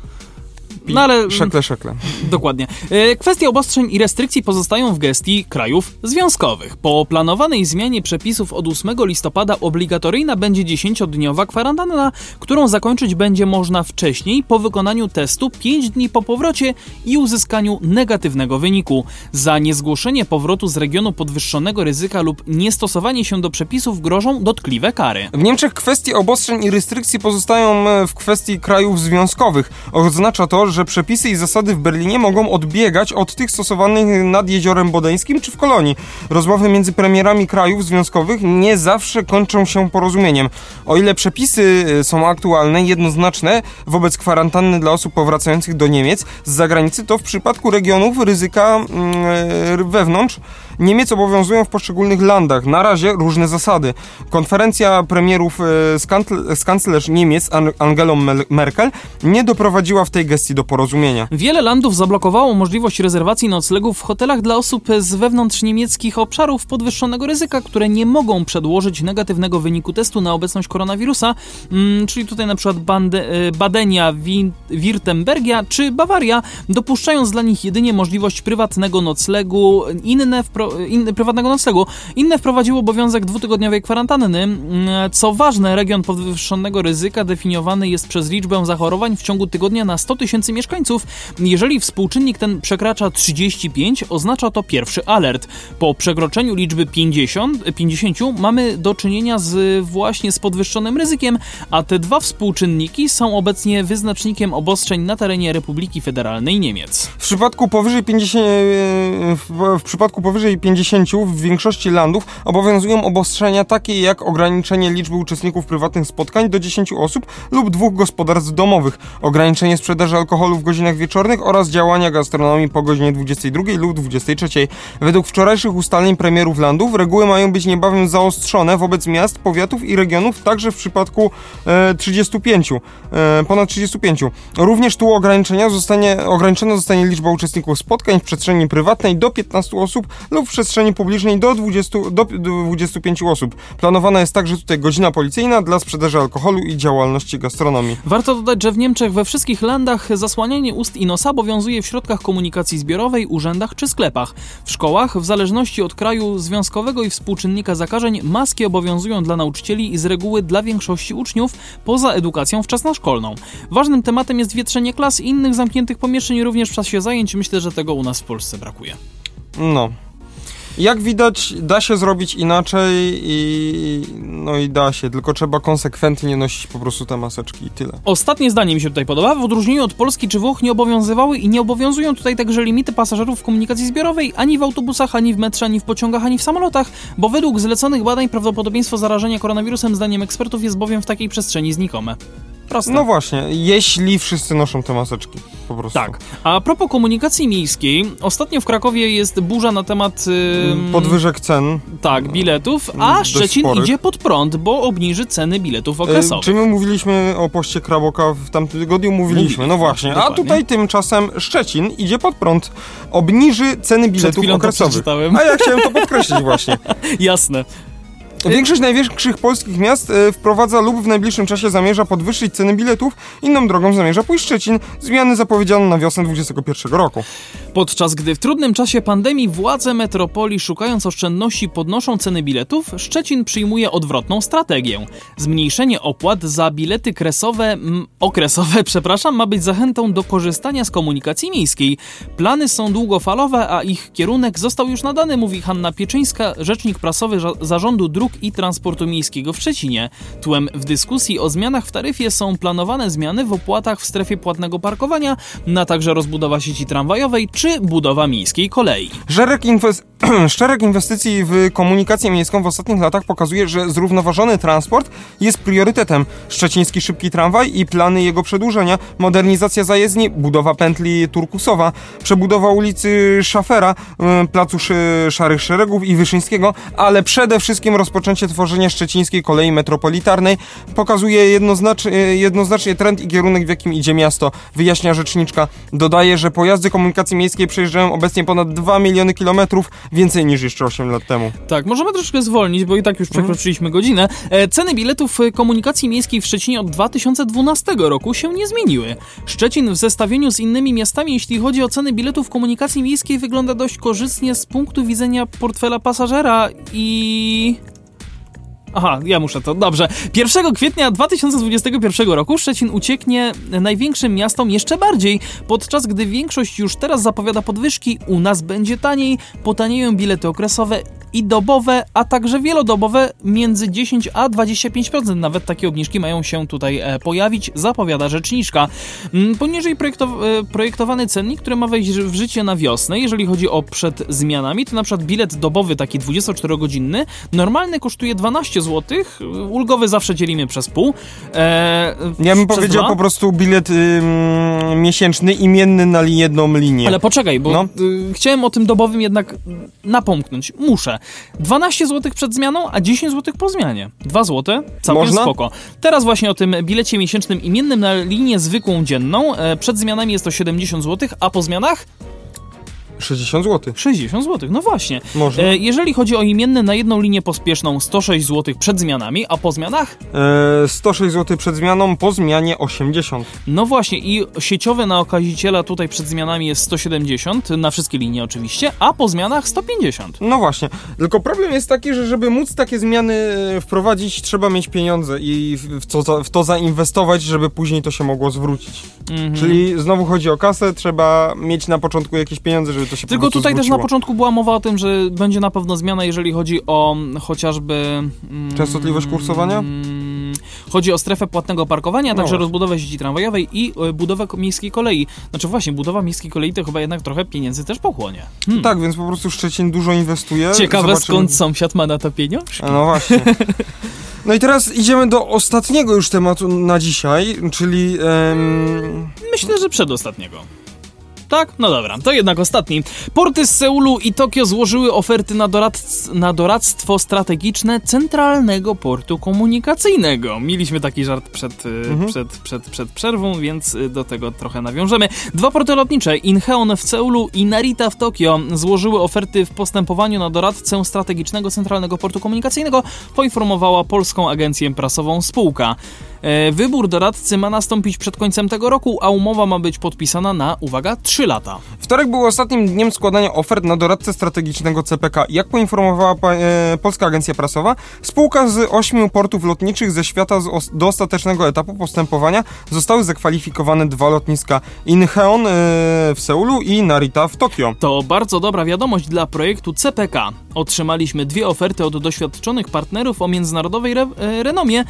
No ale Szekle, szekle. dokładnie. E, Kwestie obostrzeń i restrykcji pozostają w gestii krajów związkowych. Po planowanej zmianie przepisów od 8 listopada obligatoryjna będzie 10-dniowa kwarantanna, którą zakończyć będzie można wcześniej po wykonaniu testu 5 dni po powrocie i uzyskaniu negatywnego wyniku. Za niezgłoszenie powrotu z regionu podwyższonego ryzyka lub niestosowanie się do przepisów grożą dotkliwe kary. W Niemczech kwestie obostrzeń i restrykcji pozostają e, w kwestii krajów związkowych. Oznacza to, że przepisy i zasady w Berlinie mogą odbiegać od tych stosowanych nad Jeziorem Bodeńskim czy w Kolonii. Rozmowy między premierami krajów związkowych nie zawsze kończą się porozumieniem. O ile przepisy e, są aktualne, jednoznaczne wobec kwarantanny dla osób powracających do Niemiec z zagranicy, to w przypadku regionów ryzyka e, wewnątrz Niemiec obowiązują w poszczególnych landach. Na razie różne zasady. Konferencja premierów e, z, kancl z kanclerz Niemiec An Angelą Merkel nie doprowadziła w tej gestii do porozumienia. Wiele landów zablokowało możliwość rezerwacji noclegów w hotelach dla osób z wewnątrz niemieckich obszarów podwyższonego ryzyka, które nie mogą przedłożyć negatywnego wyniku testu na obecność koronawirusa, mm, czyli tutaj na przykład e, Badenia, Wirtembergia czy Bawaria, dopuszczając dla nich jedynie możliwość prywatnego noclegu, inne, inne prywatnego noclegu. Inne wprowadziło obowiązek dwutygodniowej kwarantanny. Mm, co ważne, region podwyższonego ryzyka definiowany jest przez liczbę zachorowań w ciągu tygodnia na 100 tysięcy mieszkańców. Jeżeli współczynnik ten przekracza 35, oznacza to pierwszy alert. Po przekroczeniu liczby 50, 50 mamy do czynienia z właśnie z podwyższonym ryzykiem, a te dwa współczynniki są obecnie wyznacznikiem obostrzeń na terenie Republiki Federalnej Niemiec. W przypadku powyżej 50, w, w przypadku powyżej 50 w większości landów obowiązują obostrzenia takie jak ograniczenie liczby uczestników prywatnych spotkań do 10 osób lub dwóch gospodarstw domowych, ograniczenie sprzedaży alkoholu w godzinach wieczornych oraz działania gastronomii po godzinie 22 lub 23. Według wczorajszych ustaleń premierów landów reguły mają być niebawem zaostrzone wobec miast, powiatów i regionów, także w przypadku e, 35, e, ponad 35. Również tu ograniczenia zostanie, ograniczona zostanie liczba uczestników spotkań w przestrzeni prywatnej do 15 osób lub w przestrzeni publicznej do 20, do 25 osób. Planowana jest także tutaj godzina policyjna dla sprzedaży alkoholu i działalności gastronomii. Warto dodać, że w Niemczech we wszystkich landach zasłanianie ust i nosa obowiązuje w środkach komunikacji zbiorowej, urzędach czy sklepach. W szkołach, w zależności od kraju związkowego i współczynnika zakażeń, maski obowiązują dla nauczycieli i z reguły dla większości uczniów poza edukacją wczesnoszkolną. Ważnym tematem jest wietrzenie klas i innych zamkniętych pomieszczeń również w czasie zajęć. Myślę, że tego u nas w Polsce brakuje. No, jak widać, da się zrobić inaczej i no i da się, tylko trzeba konsekwentnie nosić po prostu te maseczki i tyle. Ostatnie zdanie mi się tutaj podoba. W odróżnieniu od Polski czy Włoch nie obowiązywały i nie obowiązują tutaj także limity pasażerów w komunikacji zbiorowej ani w autobusach, ani w metrze, ani w pociągach, ani w samolotach, bo według zleconych badań prawdopodobieństwo zarażenia koronawirusem zdaniem ekspertów jest bowiem w takiej przestrzeni znikome. Proste. No właśnie, jeśli wszyscy noszą te maseczki, po prostu. Tak. A propos komunikacji miejskiej, ostatnio w Krakowie jest burza na temat... Yy, Podwyżek cen. Tak, biletów, a Szczecin sporych. idzie pod prąd, bo obniży ceny biletów okresowych. Yy, czy my mówiliśmy o poście Kraboka w tamtym tygodniu? Mówiliśmy, no właśnie. Dokładnie. A tutaj tymczasem Szczecin idzie pod prąd, obniży ceny biletów okresowych. A ja chciałem to podkreślić właśnie. Jasne. Większość największych polskich miast e, wprowadza lub w najbliższym czasie zamierza podwyższyć ceny biletów, inną drogą zamierza pójść Szczecin. Zmiany zapowiedziano na wiosnę 2021 roku. Podczas gdy w trudnym czasie pandemii władze metropolii szukając oszczędności podnoszą ceny biletów, Szczecin przyjmuje odwrotną strategię. Zmniejszenie opłat za bilety kresowe, m, okresowe, przepraszam, ma być zachętą do korzystania z komunikacji miejskiej. Plany są długofalowe, a ich kierunek został już nadany, mówi Hanna Pieczyńska, rzecznik prasowy Zarządu Dróg i Transportu Miejskiego w Szczecinie. Tłem w dyskusji o zmianach w taryfie są planowane zmiany w opłatach w strefie płatnego parkowania, na także rozbudowa sieci tramwajowej czy budowa miejskiej kolei. Szereg, inwes szereg inwestycji w komunikację miejską w ostatnich latach pokazuje, że zrównoważony transport jest priorytetem. Szczeciński szybki tramwaj i plany jego przedłużenia, modernizacja zajezdni, budowa pętli Turkusowa, przebudowa ulicy Szafera, y, placu Szarych Szeregów i Wyszyńskiego, ale przede wszystkim rozpoczęcie tworzenia szczecińskiej kolei metropolitarnej pokazuje jednoznacznie, jednoznacznie trend i kierunek, w jakim idzie miasto, wyjaśnia rzeczniczka. Dodaje, że pojazdy komunikacji miejskiej przejeżdżają obecnie ponad 2 miliony kilometrów, więcej niż jeszcze 8 lat temu. Tak, możemy troszkę zwolnić, bo i tak już przekroczyliśmy mhm. godzinę. E, ceny biletów komunikacji miejskiej w Szczecinie od 2012 roku się nie zmieniły. Szczecin w zestawieniu z innymi miastami, jeśli chodzi o ceny biletów komunikacji miejskiej, wygląda dość korzystnie z punktu widzenia portfela pasażera i Aha, ja muszę to. Dobrze. 1 kwietnia 2021 roku Szczecin ucieknie największym miastom jeszcze bardziej, podczas gdy większość już teraz zapowiada podwyżki, u nas będzie taniej, potanieją bilety okresowe i dobowe, a także wielodobowe między 10 a 25%. Nawet takie obniżki mają się tutaj e, pojawić, zapowiada rzeczniczka. Mm, Poniżej projektow- e, projektowany cennik, który ma wejść w życie na wiosnę, jeżeli chodzi o przed zmianami, to na przykład bilet dobowy taki 24-godzinny, normalny kosztuje 12 zł, ulgowy zawsze dzielimy przez pół. E, Ja bym powiedział dwa. po prostu bilet ym, miesięczny imienny na jedną linię. Ale poczekaj, bo No. y, chciałem o tym dobowym jednak napomknąć. Muszę. 12 zł przed zmianą, a 10 zł po zmianie. 2 zł, całkiem Można? spoko. Teraz właśnie o tym bilecie miesięcznym imiennym na linię zwykłą dzienną. E, Przed zmianami jest to 70 zł, a po zmianach 60 zł. 60 zł. No właśnie. Można. E, Jeżeli chodzi o imienny na jedną linię pospieszną 106 zł przed zmianami, a po zmianach? E, 106 zł przed zmianą, po zmianie 80. No właśnie i sieciowe na okaziciela tutaj przed zmianami jest 170, na wszystkie linie oczywiście, a po zmianach 150. No właśnie. Tylko problem jest taki, że żeby móc takie zmiany e, wprowadzić, trzeba mieć pieniądze i w, za- w to zainwestować, żeby później to się mogło zwrócić. Mhm. Czyli znowu chodzi o kasę, trzeba mieć na początku jakieś pieniądze, żeby to się Tylko tutaj też na zwróciło. początku była mowa o tym, że będzie na pewno zmiana, jeżeli chodzi o mm, chociażby... mm, Częstotliwość kursowania? mm, Chodzi o strefę płatnego parkowania, a No także właśnie. rozbudowę sieci tramwajowej i e, budowę miejskiej kolei. Znaczy właśnie, budowa miejskiej kolei to chyba jednak trochę pieniędzy też pochłonie. Hmm. Tak, więc po prostu Szczecin dużo inwestuje. Ciekawe Zobaczymy- skąd sąsiad ma na to pieniążki. No właśnie. No i teraz idziemy do ostatniego już tematu na dzisiaj, czyli em, Myślę, że przedostatniego. Tak? No dobra, to jednak ostatni. Porty z Seulu i Tokio złożyły oferty na, na doradztwo strategiczne Centralnego Portu Komunikacyjnego. Mieliśmy taki żart przed, y, Mhm. przed, przed, przed przerwą, więc y, do tego trochę nawiążemy. Dwa porty lotnicze, Incheon w Seulu i Narita w Tokio, złożyły oferty w postępowaniu na doradcę strategicznego Centralnego Portu Komunikacyjnego, poinformowała Polską Agencję Prasową spółka. E, Wybór doradcy ma nastąpić przed końcem tego roku, a umowa ma być podpisana na, uwaga, 3 lata. Wtorek był ostatnim dniem składania ofert na doradcę strategicznego CPK. Jak poinformowała e, Polska Agencja Prasowa, spółka z ośmiu portów lotniczych ze świata do ostatecznego etapu postępowania zostały zakwalifikowane dwa lotniska Incheon e, w Seulu i Narita w Tokio. To bardzo dobra wiadomość dla projektu CPK. Otrzymaliśmy dwie oferty od doświadczonych partnerów o międzynarodowej re renomie.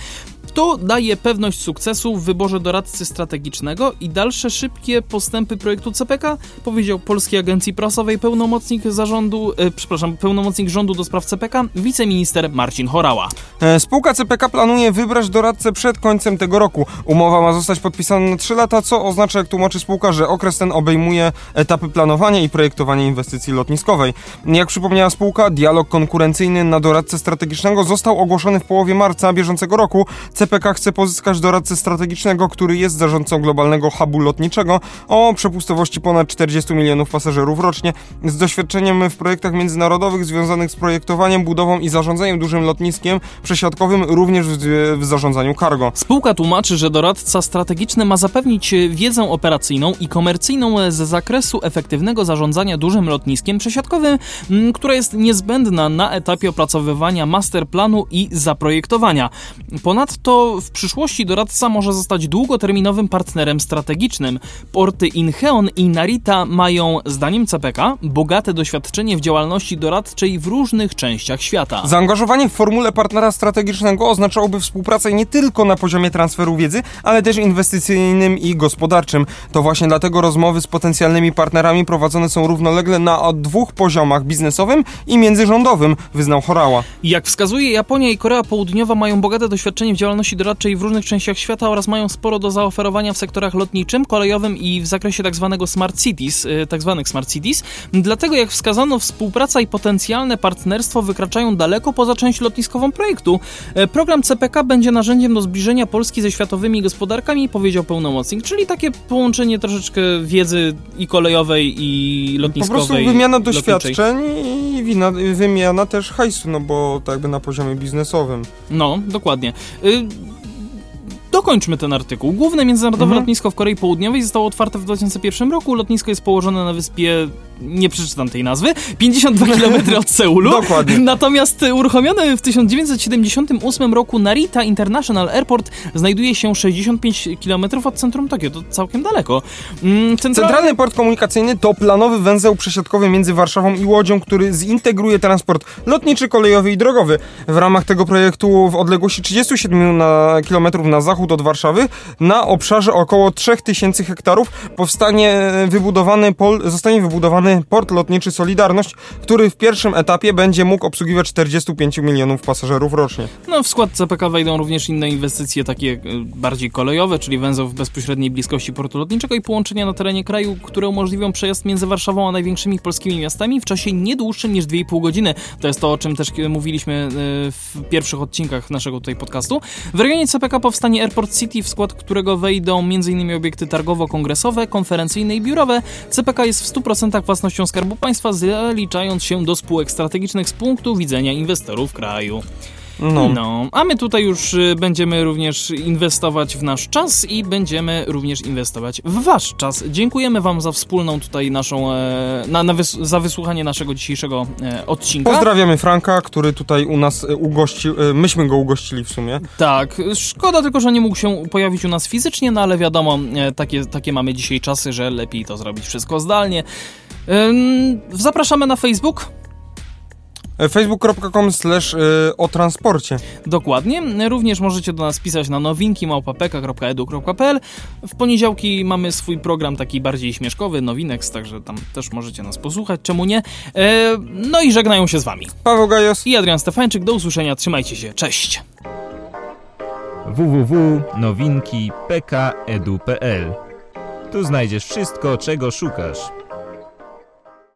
To daje pewność sukcesu w wyborze doradcy strategicznego i dalsze szybkie postępy projektu CPK, powiedział Polskiej Agencji Prasowej pełnomocnik zarządu, e, przepraszam, pełnomocnik rządu do spraw CPK, wiceminister Marcin Horała. E, Spółka CPK planuje wybrać doradcę przed końcem tego roku. Umowa ma zostać podpisana na 3 lata, co oznacza, jak tłumaczy spółka, że okres ten obejmuje etapy planowania i projektowania inwestycji lotniskowej. Jak przypomniała spółka, dialog konkurencyjny na doradcę strategicznego został ogłoszony w połowie marca bieżącego roku. CPK chce pozyskać doradcę strategicznego, który jest zarządcą globalnego hubu lotniczego o przepustowości ponad 40 milionów pasażerów rocznie, z doświadczeniem w projektach międzynarodowych związanych z projektowaniem, budową i zarządzaniem dużym lotniskiem przesiadkowym, również w, w zarządzaniu cargo. Spółka tłumaczy, że doradca strategiczny ma zapewnić wiedzę operacyjną i komercyjną z zakresu efektywnego zarządzania dużym lotniskiem przesiadkowym, która jest niezbędna na etapie opracowywania masterplanu i zaprojektowania. Ponadto w przyszłości doradca może zostać długoterminowym partnerem strategicznym. Porty Incheon i Narita mają, zdaniem CPK, bogate doświadczenie w działalności doradczej w różnych częściach świata. Zaangażowanie w formule partnera strategicznego oznaczałoby współpracę nie tylko na poziomie transferu wiedzy, ale też inwestycyjnym i gospodarczym. To właśnie dlatego rozmowy z potencjalnymi partnerami prowadzone są równolegle na dwóch poziomach biznesowym i międzyrządowym, wyznał Horała. Jak wskazuje, Japonia i Korea Południowa mają bogate doświadczenie w działalności doradczej w różnych częściach świata oraz mają sporo do zaoferowania w sektorach lotniczym, kolejowym i w zakresie tzw. smart cities, y, tzw. smart cities. Dlatego, jak wskazano, współpraca i potencjalne partnerstwo wykraczają daleko poza część lotniskową projektu. E, Program CPK będzie narzędziem do zbliżenia Polski ze światowymi gospodarkami, powiedział pełnomocnik, czyli takie połączenie troszeczkę wiedzy i kolejowej, i Po lotniskowej. prostu wymiana lotniczej. doświadczeń i wina, wymiana też hajsu, no bo tak jakby na poziomie biznesowym. No, dokładnie. Dokończmy ten artykuł. Główne międzynarodowe Mhm. lotnisko w Korei Południowej zostało otwarte w 2001 roku. Lotnisko jest położone na wyspie nie przeczytam tej nazwy, 52 km od Seulu. Dokładnie. Natomiast uruchomiony w 1978 roku Narita International Airport znajduje się 65 km od centrum Tokio, to całkiem daleko. Mm, centralnie- Centralny port komunikacyjny to planowy węzeł przesiadkowy między Warszawą i Łodzią, który zintegruje transport lotniczy, kolejowy i drogowy. W ramach tego projektu w odległości 37 na kilometrów na zachód od Warszawy, na obszarze około 3000 hektarów, powstanie wybudowany pol, zostanie wybudowany port lotniczy Solidarność, który w pierwszym etapie będzie mógł obsługiwać 45 milionów pasażerów rocznie. No, w skład CPK wejdą również inne inwestycje takie e, bardziej kolejowe, czyli węzeł w bezpośredniej bliskości portu lotniczego i połączenia na terenie kraju, które umożliwią przejazd między Warszawą a największymi polskimi miastami w czasie nie dłuższym niż 2,5 godziny. To jest to, o czym też mówiliśmy e, w pierwszych odcinkach naszego tutaj podcastu. W rejonie CPK powstanie Airport City, w skład którego wejdą m.in. obiekty targowo-kongresowe, konferencyjne i biurowe. CPK jest w 100% własnością Skarbu Państwa, zaliczając się do spółek strategicznych z punktu widzenia inwestorów kraju. No. No, a my tutaj już y, będziemy również inwestować w nasz czas i będziemy również inwestować w wasz czas. Dziękujemy wam za wspólną tutaj naszą, e, na, na wys za wysłuchanie naszego dzisiejszego e, odcinka. Pozdrawiamy Franka, który tutaj u nas e, ugościł, myśmy go ugościli w sumie. Tak, szkoda tylko, że nie mógł się pojawić u nas fizycznie, no ale wiadomo, takie, takie mamy dzisiaj czasy, że lepiej to zrobić wszystko zdalnie. Zapraszamy na Facebook. E, facebook.com slash e, o transporcie. Dokładnie. Również możecie do nas pisać na nowinki małpapeka.edu.pl. W poniedziałki mamy swój program taki bardziej śmieszkowy, Nowinex, także tam też możecie nas posłuchać, czemu nie. E, no i żegnają się z wami. Paweł Gajos. I Adrian Stefańczyk, do usłyszenia, trzymajcie się, cześć! www.nowinki.pk.edu.pl Tu znajdziesz wszystko, czego szukasz.